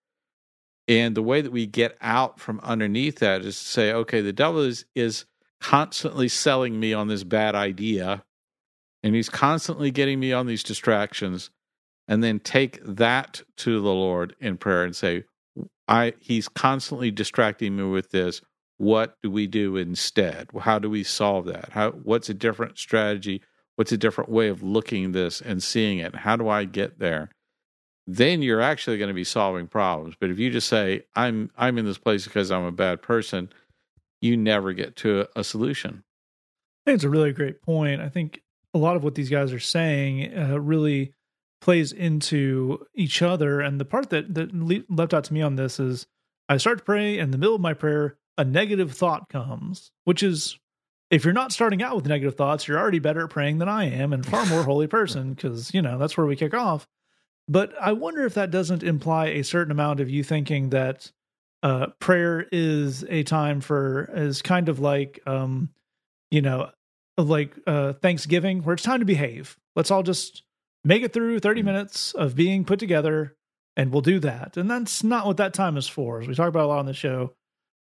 And the way that we get out from underneath that is to say, okay, the devil is is constantly selling me on this bad idea, and he's constantly getting me on these distractions and then take that to the Lord in prayer and say, I he's constantly distracting me with this. What do we do instead? How do we solve that? How what's a different strategy? What's a different way of looking this and seeing it? How do I get there? Then you're actually going to be solving problems. But if you just say, I'm I'm in this place because I'm a bad person, you never get to a, a solution. I think it's a really great point. I think a lot of what these guys are saying uh, really plays into each other. And the part that that le- left out to me on this is I start to pray, and in the middle of my prayer, a negative thought comes, which is if you're not starting out with negative thoughts, you're already better at praying than I am and far more holy person because, you know, that's where we kick off. But I wonder if that doesn't imply a certain amount of you thinking that uh, prayer is a time for, is kind of like, um, you know, like uh, Thanksgiving, where it's time to behave. Let's all just make it through 30 minutes of being put together and we'll do that. And that's not what that time is for, as we talk about a lot on the show.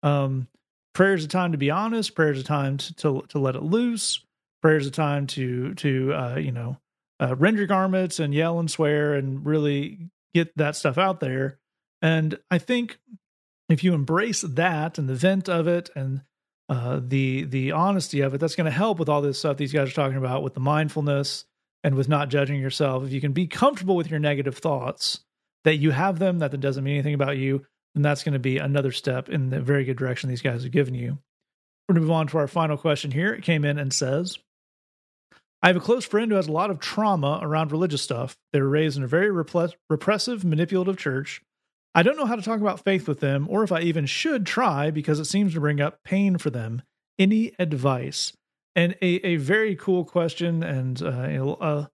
Um, prayer is a time to be honest. Prayer is a time to, to, to let it loose. Prayer is a time to, to, uh, you know, uh, rend your garments and yell and swear and really get that stuff out there. And I think if you embrace that and the vent of it and uh, the the honesty of it, that's going to help with all this stuff these guys are talking about with the mindfulness and with not judging yourself. If you can be comfortable with your negative thoughts, that you have them, that that doesn't mean anything about you, then that's going to be another step in the very good direction these guys have given you. We're going to move on to our final question here. It came in and says, I have a close friend who has a lot of trauma around religious stuff. They were raised in a very repressive, manipulative church. I don't know how to talk about faith with them or if I even should try because it seems to bring up pain for them. Any advice? And a, a very cool question and uh, a,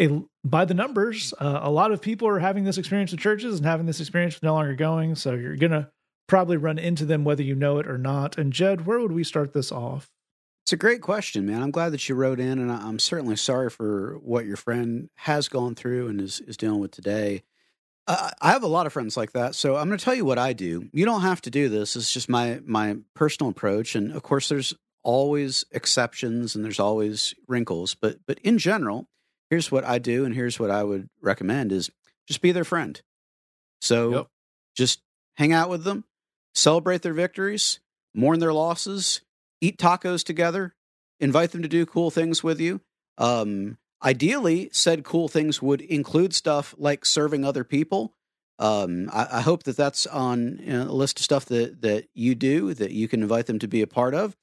a, by the numbers, uh, a lot of people are having this experience in churches and having this experience no longer going. So you're to probably run into them whether you know it or not. And Jed, where would we start this off? It's a great question, man. I'm glad that you wrote in, and I'm certainly sorry for what your friend has gone through and is, is dealing with today. Uh, I have a lot of friends like that, so I'm going to tell you what I do. You don't have to do this. It's just my my personal approach, and of course, there's always exceptions and there's always wrinkles, but but in general, here's what I do, and here's what I would recommend: is just be their friend. So yep. just hang out with them, celebrate their victories, mourn their losses, eat tacos together, invite them to do cool things with you. Um, ideally, said cool things would include stuff like serving other people. Um, I, I, hope that that's on you know, a list of stuff that that you do that you can invite them to be a part of.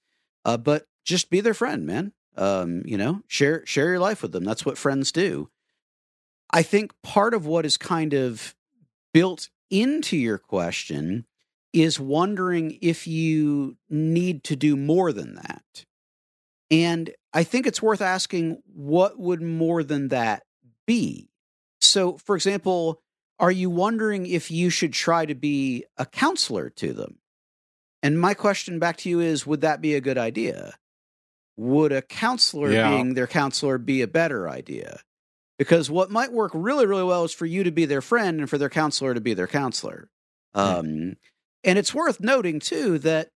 Uh, but just be their friend, man. Um, you know, share share your life with them. That's what friends do. I think part of what is kind of built into your question is wondering if you need to do more than that. And I think it's worth asking what would more than that be? So, for example, are you wondering if you should try to be a counselor to them? And my question back to you is would that be a good idea? Would a counselor yeah. being their counselor be a better idea? Because what might work really, really well is for you to be their friend and for their counselor to be their counselor. Um, and it's worth noting too that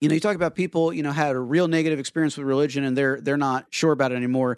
you know you talk about people you know had a real negative experience with religion and they're they're not sure about it anymore.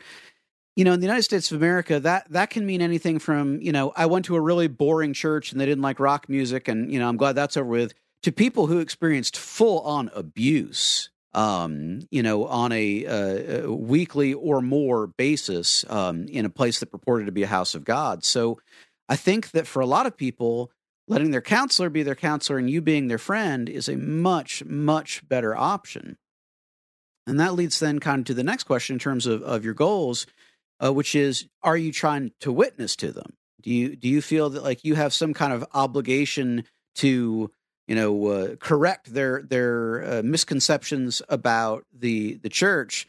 You know, in the United States of America, that that can mean anything from you know I went to a really boring church and they didn't like rock music and you know I'm glad that's over with to people who experienced full on abuse um, you know, on a, uh, a, weekly or more basis um, in a place that purported to be a house of God. So I think that for a lot of people, letting their counselor be their counselor and you being their friend is a much, much better option. And that leads then kind of to the next question in terms of, of your goals, uh, which is are you trying to witness to them? Do you do you feel that like you have some kind of obligation to you know uh, correct their their uh, misconceptions about the the church?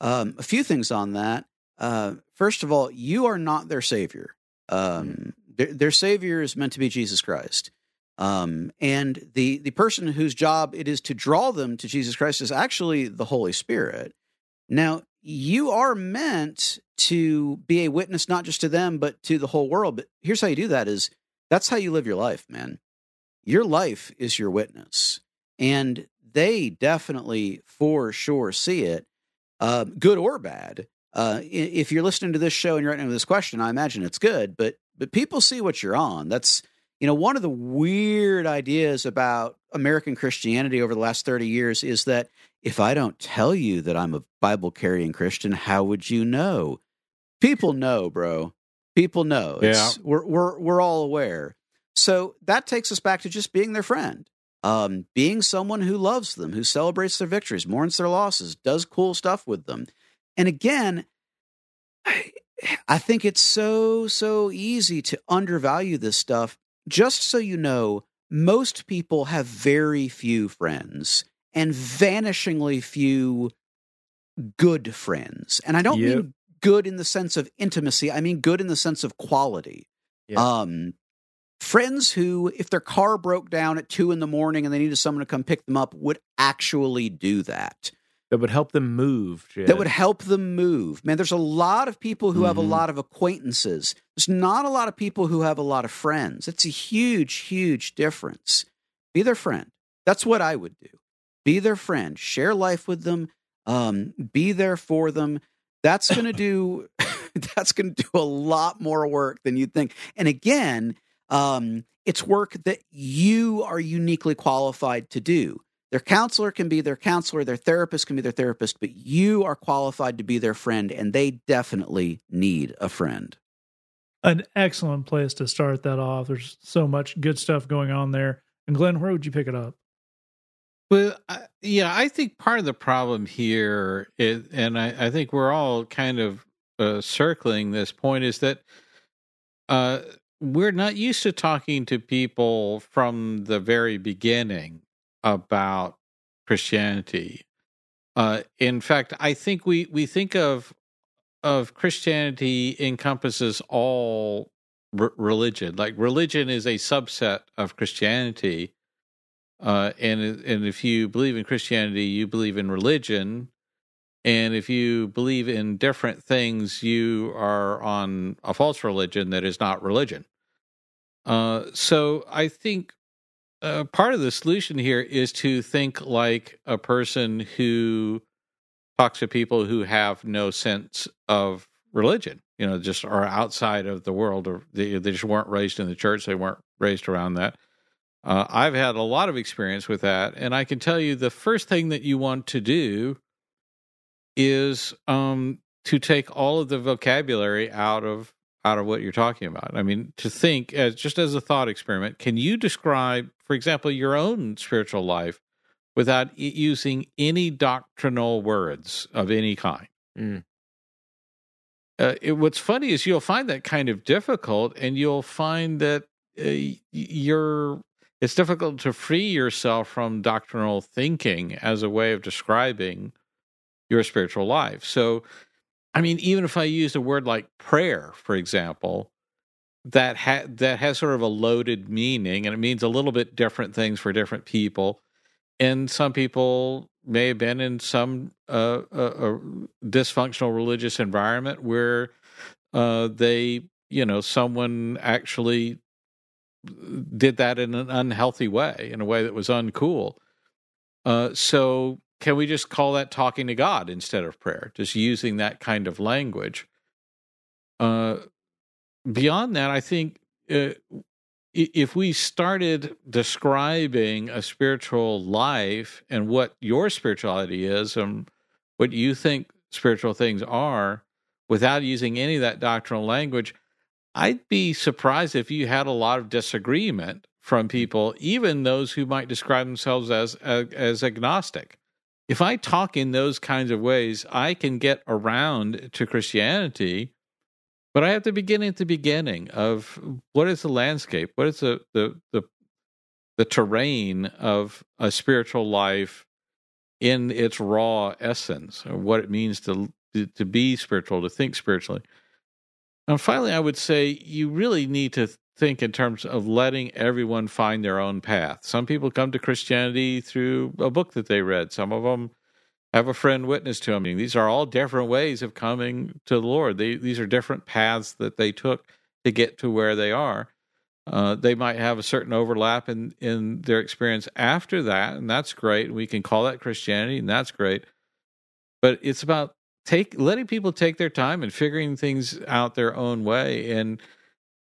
Um, a few things on that. Uh, first of all, you are not their savior. Um, their, their savior is meant to be Jesus Christ. Um, and the the person whose job it is to draw them to Jesus Christ is actually the Holy Spirit. Now, you are meant to be a witness not just to them but to the whole world. But here's how you do that is that's how you live your life, man. Your life is your witness. And they definitely for sure see it, uh, good or bad. Uh, if you're listening to this show and you're writing this question, I imagine it's good, but but people see what you're on. That's you know one of the weird ideas about American Christianity over the last 30 years is that if I don't tell you that I'm a Bible carrying Christian, how would you know? People know, bro. People know. It's, Yeah. we're we're we're all aware. So that takes us back to just being their friend. Um, being someone who loves them, who celebrates their victories, mourns their losses, does cool stuff with them. And again, I, I think it's so, so easy to undervalue this stuff. Just so you know, most people have very few friends and vanishingly few good friends. And I don't Yep. mean good in the sense of intimacy, I mean good in the sense of quality. Um, friends who, if their car broke down at two in the morning and they needed someone to come pick them up, would actually do that that would help them move. Jed. that would help them move. Man, there's a lot of people who have a Mhm. lot of acquaintances. There's not a lot of people who have a lot of friends. It's a huge, huge difference. Be their friend. That's what I would do. Be their friend. Share life with them. Um, be there for them. That's going to do. that's going to do a lot more work than you'd think. And again, um, it's work that you are uniquely qualified to do. Their counselor can be their counselor, their therapist can be their therapist, but you are qualified to be their friend, and they definitely need a friend. An excellent place to start that off. There's so much good stuff going on there. And Glenn, where would you pick it up? Well, I, yeah, I think part of the problem here is, and I, I think we're all kind of uh, circling this point, is that uh, we're not used to talking to people from the very beginning about Christianity. Uh, in fact, I think we we think of of Christianity encompasses all religion. Like religion is a subset of Christianity. Uh, and and if you believe in Christianity, you believe in religion, and if you believe in different things, you are on a false religion that is not religion. Uh, so I think uh, part of the solution here is to think like a person who talks to people who have no sense of religion. You know, just are outside of the world, or they, they just weren't raised in the church. They weren't raised around that. Uh, I've had a lot of experience with that, and I can tell you the first thing that you want to do is um, to take all of the vocabulary out of out of what you're talking about. I mean, to think as just as a thought experiment, can you describe, for example, your own spiritual life without using any doctrinal words of any kind? Mm. Uh, it, what's funny is you'll find that kind of difficult, and you'll find that uh, you're. It's difficult to free yourself from doctrinal thinking as a way of describing your spiritual life. So, I mean, even if I use a word like prayer, for example, that ha- that has sort of a loaded meaning, and it means a little bit different things for different people. And some people may have been in some uh, uh, uh, dysfunctional religious environment where uh, they, you know, someone actually did that in an unhealthy way, in a way that was uncool. Uh, so, can we just call that talking to God instead of prayer? Just using that kind of language. Uh, beyond that, I think uh, if we started describing a spiritual life and what your spirituality is and what you think spiritual things are without using any of that doctrinal language, I'd be surprised if you had a lot of disagreement from people, even those who might describe themselves as as, as agnostic. If I talk in those kinds of ways, I can get around to Christianity but I have to begin at the beginning of what is the landscape, what is the the the, the terrain of a spiritual life in its raw essence, or what it means to to be spiritual, to think spiritually. And finally, I would say you really need to think in terms of letting everyone find their own path. Some people come to Christianity through a book that they read. Some of them have a friend witness to them. These are all different ways of coming to the Lord. They, these are different paths that they took to get to where they are. Uh, they might have a certain overlap in, in their experience after that, and that's great. We can call that Christianity, and that's great. But it's about take letting people take their time and figuring things out their own way. And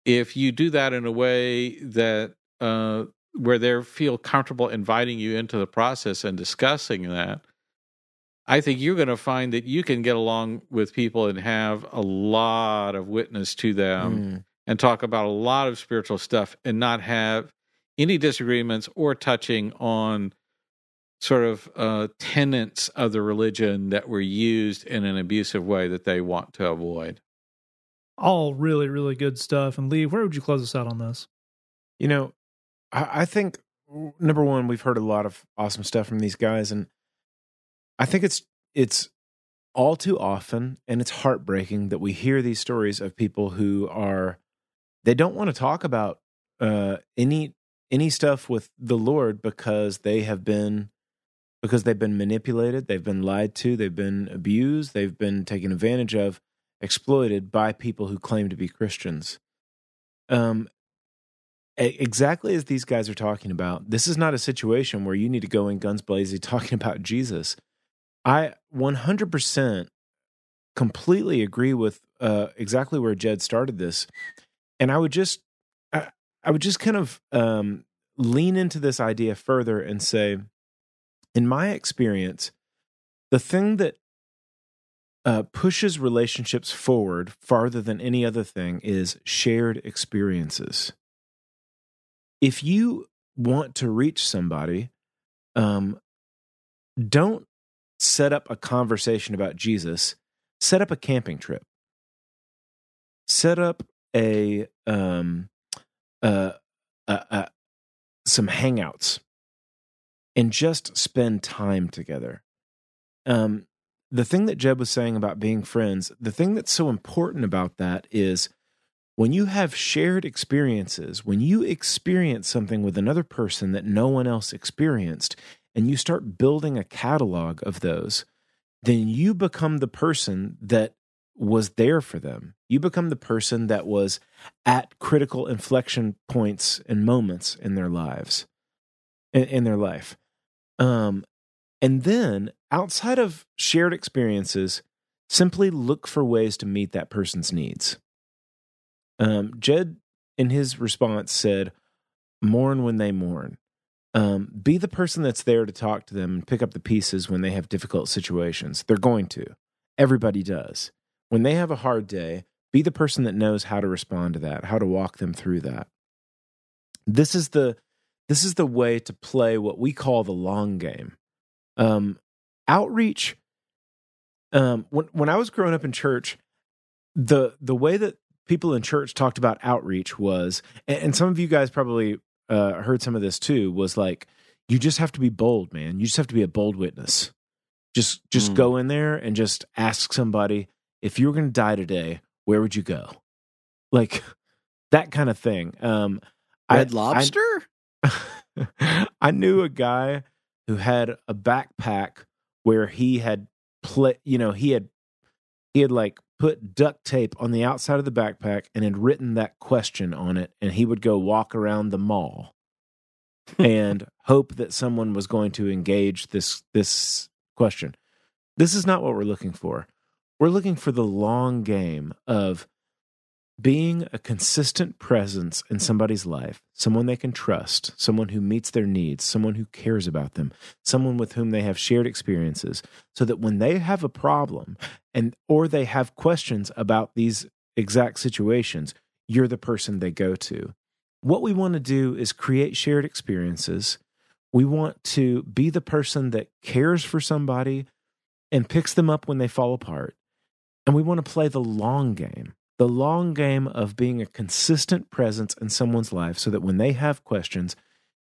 if you do that in a way that uh, where they feel comfortable inviting you into the process and discussing that, I think you're going to find that you can get along with people and have a lot of witness to them Mm. and talk about a lot of spiritual stuff and not have any disagreements or touching on sort of uh, tenets of the religion that were used in an abusive way that they want to avoid. All really, really good stuff. And Lee, where would you close us out on this? You know, I, I think number one, we've heard a lot of awesome stuff from these guys, and I think it's it's all too often, and it's heartbreaking that we hear these stories of people who are they don't want to talk about uh, any any stuff with the Lord because they have been because they've been manipulated, they've been lied to, they've been abused, they've been taken advantage of, exploited by people who claim to be Christians. Um, exactly as these guys are talking about, this is not a situation where you need to go in guns blazing talking about Jesus. I 100% completely agree with uh, exactly where Jed started this, and I would just, I would just kind of um, lean into this idea further and say, in my experience, the thing that uh, pushes relationships forward farther than any other thing is shared experiences. If you want to reach somebody, um, don't set up a conversation about Jesus. Set up a camping trip. Set up a um, uh, uh, some hangouts, and just spend time together. Um, the thing that Jed was saying about being friends, the thing that's so important about that is when you have shared experiences, when you experience something with another person that no one else experienced, and you start building a catalog of those, then you become the person that was there for them. You become the person that was at critical inflection points and moments in their lives, in, their life. Um, and then outside of shared experiences, simply look for ways to meet that person's needs. Um, Jed, in his response, said, Mourn when they mourn. Um, be the person that's there to talk to them and pick up the pieces when they have difficult situations. They're going to. Everybody does. When they have a hard day, be the person that knows how to respond to that, how to walk them through that. This is the this is the way to play what we call the long game. Um, outreach. Um, when when I was growing up in church, the the way that people in church talked about outreach was, and, and some of you guys probably uh, heard some of this too, was like you just have to be bold, man. You just have to be a bold witness. Just just Mm. go in there and just ask somebody if you were going to die today, where would you go? Like that kind of thing. Um, Red I- Lobster? I, I knew a guy who had a backpack where he had play, you know, he had he had like put duct tape on the outside of the backpack and had written that question on it and he would go walk around the mall and hope that someone was going to engage this this question. This is not what we're looking for. We're looking for the long game of being a consistent presence in somebody's life, someone they can trust, someone who meets their needs, someone who cares about them, someone with whom they have shared experiences, so that when they have a problem and or they have questions about these exact situations, you're the person they go to. What we want to do is create shared experiences. We want to be the person that cares for somebody and picks them up when they fall apart. And we want to play the long game the long game of being a consistent presence in someone's life so that when they have questions,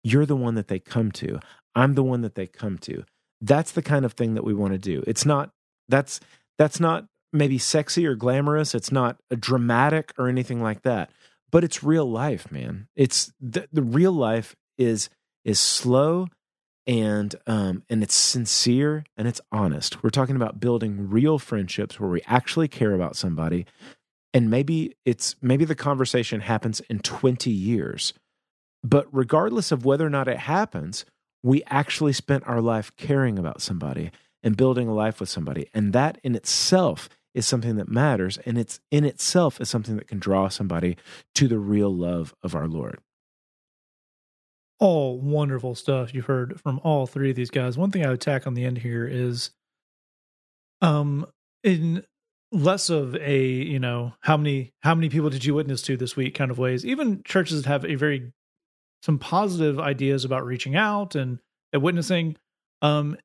you're the one that they come to. I'm the one that they come to. That's the kind of thing that we want to do. It's not that's that's not maybe sexy or glamorous. It's not dramatic or anything like that. But it's real life, man. It's the, the real life is is slow and um and it's sincere and it's honest. We're talking about building real friendships where we actually care about somebody and maybe it's maybe the conversation happens in 20 years but regardless of whether or not it happens we actually spent our life caring about somebody and building a life with somebody and that in itself is something that matters and it's in itself is something that can draw somebody to the real love of our Lord. All wonderful stuff you've heard from all three of these guys. One thing I would tack on the end here is um in less of a, you know, how many how many people did you witness to this week kind of ways. Even churches that have a very some positive ideas about reaching out and, and witnessing. Um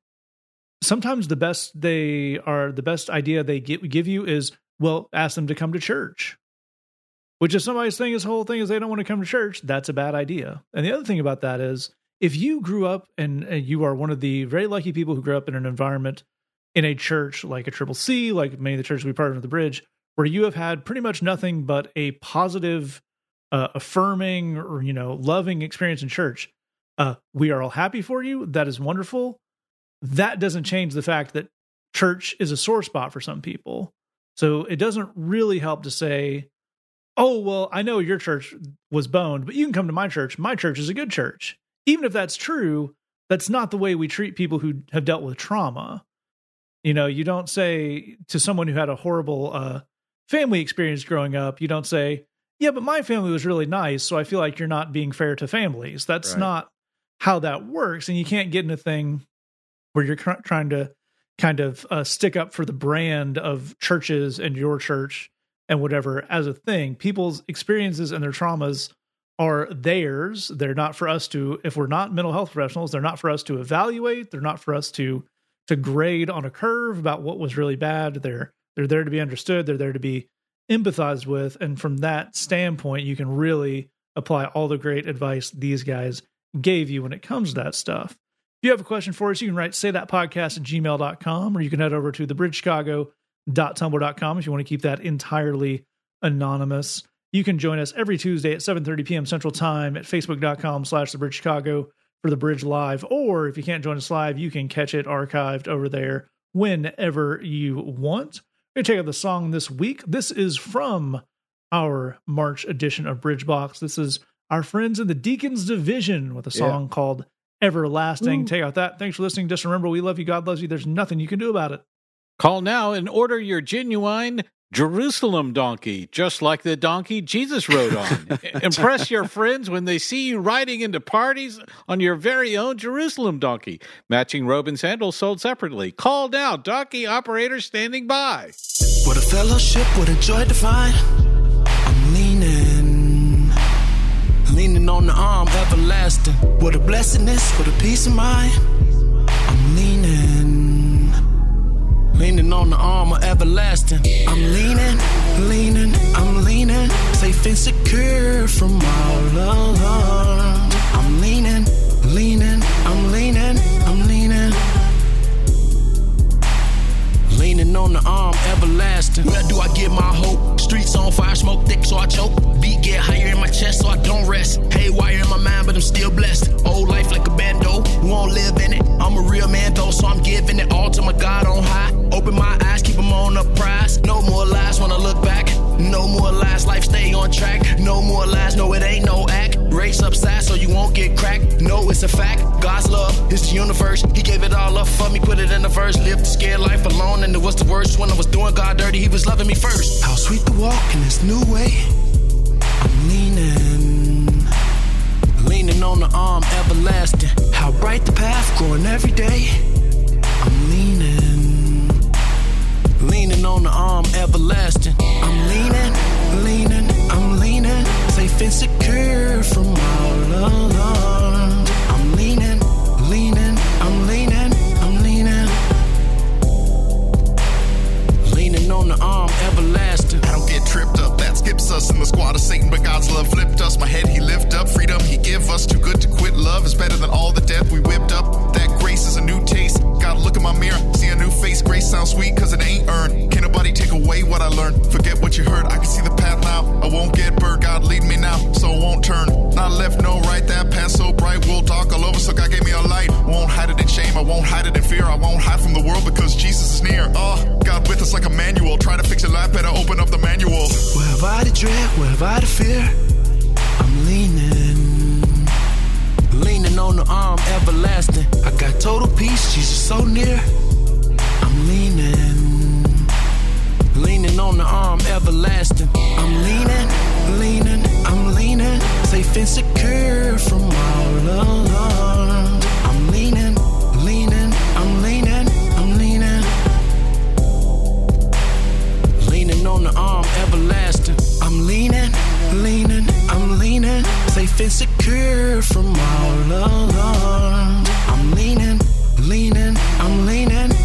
sometimes the best they are the best idea they give, give you is well ask them to come to church which if somebody's saying his whole thing is they don't want to come to church that's a bad idea and the other thing about that is if you grew up and, and you are one of the very lucky people who grew up in an environment in a church like a triple c like many of the churches we partner with the bridge where you have had pretty much nothing but a positive uh, affirming or you know loving experience in church uh, we are all happy for you that is wonderful that doesn't change the fact that church is a sore spot for some people. So it doesn't really help to say, oh, well, I know your church was boned, but you can come to my church. My church is a good church. Even if that's true, that's not the way we treat people who have dealt with trauma. You know, you don't say to someone who had a horrible uh, family experience growing up, you don't say, yeah, but my family was really nice. So I feel like you're not being fair to families. That's Right. not how that works. And you can't get in a thing where you're tr- trying to kind of uh, stick up for the brand of churches and your church and whatever as a thing. People's experiences and their traumas are theirs. They're not for us to, if we're not mental health professionals, they're not for us to evaluate. They're not for us to to grade on a curve about what was really bad. They're they're there to be understood. They're there to be empathized with. And from that standpoint, you can really apply all the great advice these guys gave you when it comes to that stuff. If you have a question for us, you can write say that podcast at gmail.com or you can head over to thebridgechicago.tumblr.com if you want to keep that entirely anonymous. You can join us every Tuesday at 7.30 p.m. Central Time at facebook.com slash the bridge Chicago for the bridge live. Or if you can't join us live, you can catch it archived over there whenever you want. We're going to check out the song this week. This is from our March edition of Bridgebox. This is our friends in the Deacons Division with a Yeah. song called Everlasting. Take out that. Thanks for listening. Just remember, we love you. God loves you. There's nothing you can do about it. Call now and order your genuine Jerusalem donkey, just like the donkey Jesus rode on. Impress your friends when they see you riding into parties on your very own Jerusalem donkey. Matching robe and sandals sold separately. Call now, donkey operator standing by. What a fellowship, what a joy to find. I'm leaning, leaning on the arm everlasting. What a blessedness, what a peace of mind. Leaning on the arm of everlasting. I'm leaning, leaning, I'm leaning, safe and secure from all alarm. I'm leaning, leaning, I'm leaning. Leaning on the arm, everlasting. Where do I get my hope? Streets on fire, smoke thick, so I choke. Beat get higher in my chest, so I don't rest. Haywire in my mind, but I'm still blessed. Old life like a bando, won't live in it. I'm a real man though, so I'm giving it all to my God on high. Open my eyes, keep them on the prize. No more lies when I look back. No more lies, life stay on track. No more lies, no, it ain't no act. Race upside so you won't get cracked. No, it's a fact. God's love is the universe. He gave it all up for me, put it in the verse. Lived scared life alone, and it was the worst. When I was doing God dirty, He was loving me first. How sweet to walk in this new way. I'm leaning, leaning on the arm, everlasting. How bright the path, growing every day. I'm leaning, leaning on the arm, everlasting. Safe and secure from all alarm. Us in the squad of Satan, but God's love flipped us. My head he lift up, freedom he give us. Too good to quit. Love is better than all the death we whipped up. That grace is a new taste. Gotta look in my mirror, see a new face. Grace sounds sweet cause it ain't earned. Can't nobody take away what I learned. Forget what you heard, I can see the path now. I won't get burned, God lead me now, so I won't turn. Not left, no right, that path so bright. Will dark all over, so God gave me a light. Won't hide it in shame, I won't hide it in fear. I won't hide from the world because Jesus is near. Oh, God with us like a manual. Try to fix your life, better open up the manual. Where have I to dread? Where have I to fear? I'm leaning, leaning on the arm, everlasting. I got total peace, Jesus so near. I'm leaning, leaning on the arm everlasting. I'm leaning, leaning, I'm leaning, safe and secure from all alarm. leaning, leaning, I'm leaning, safe and secure from all alarms. I'm leaning, leaning, I'm leaning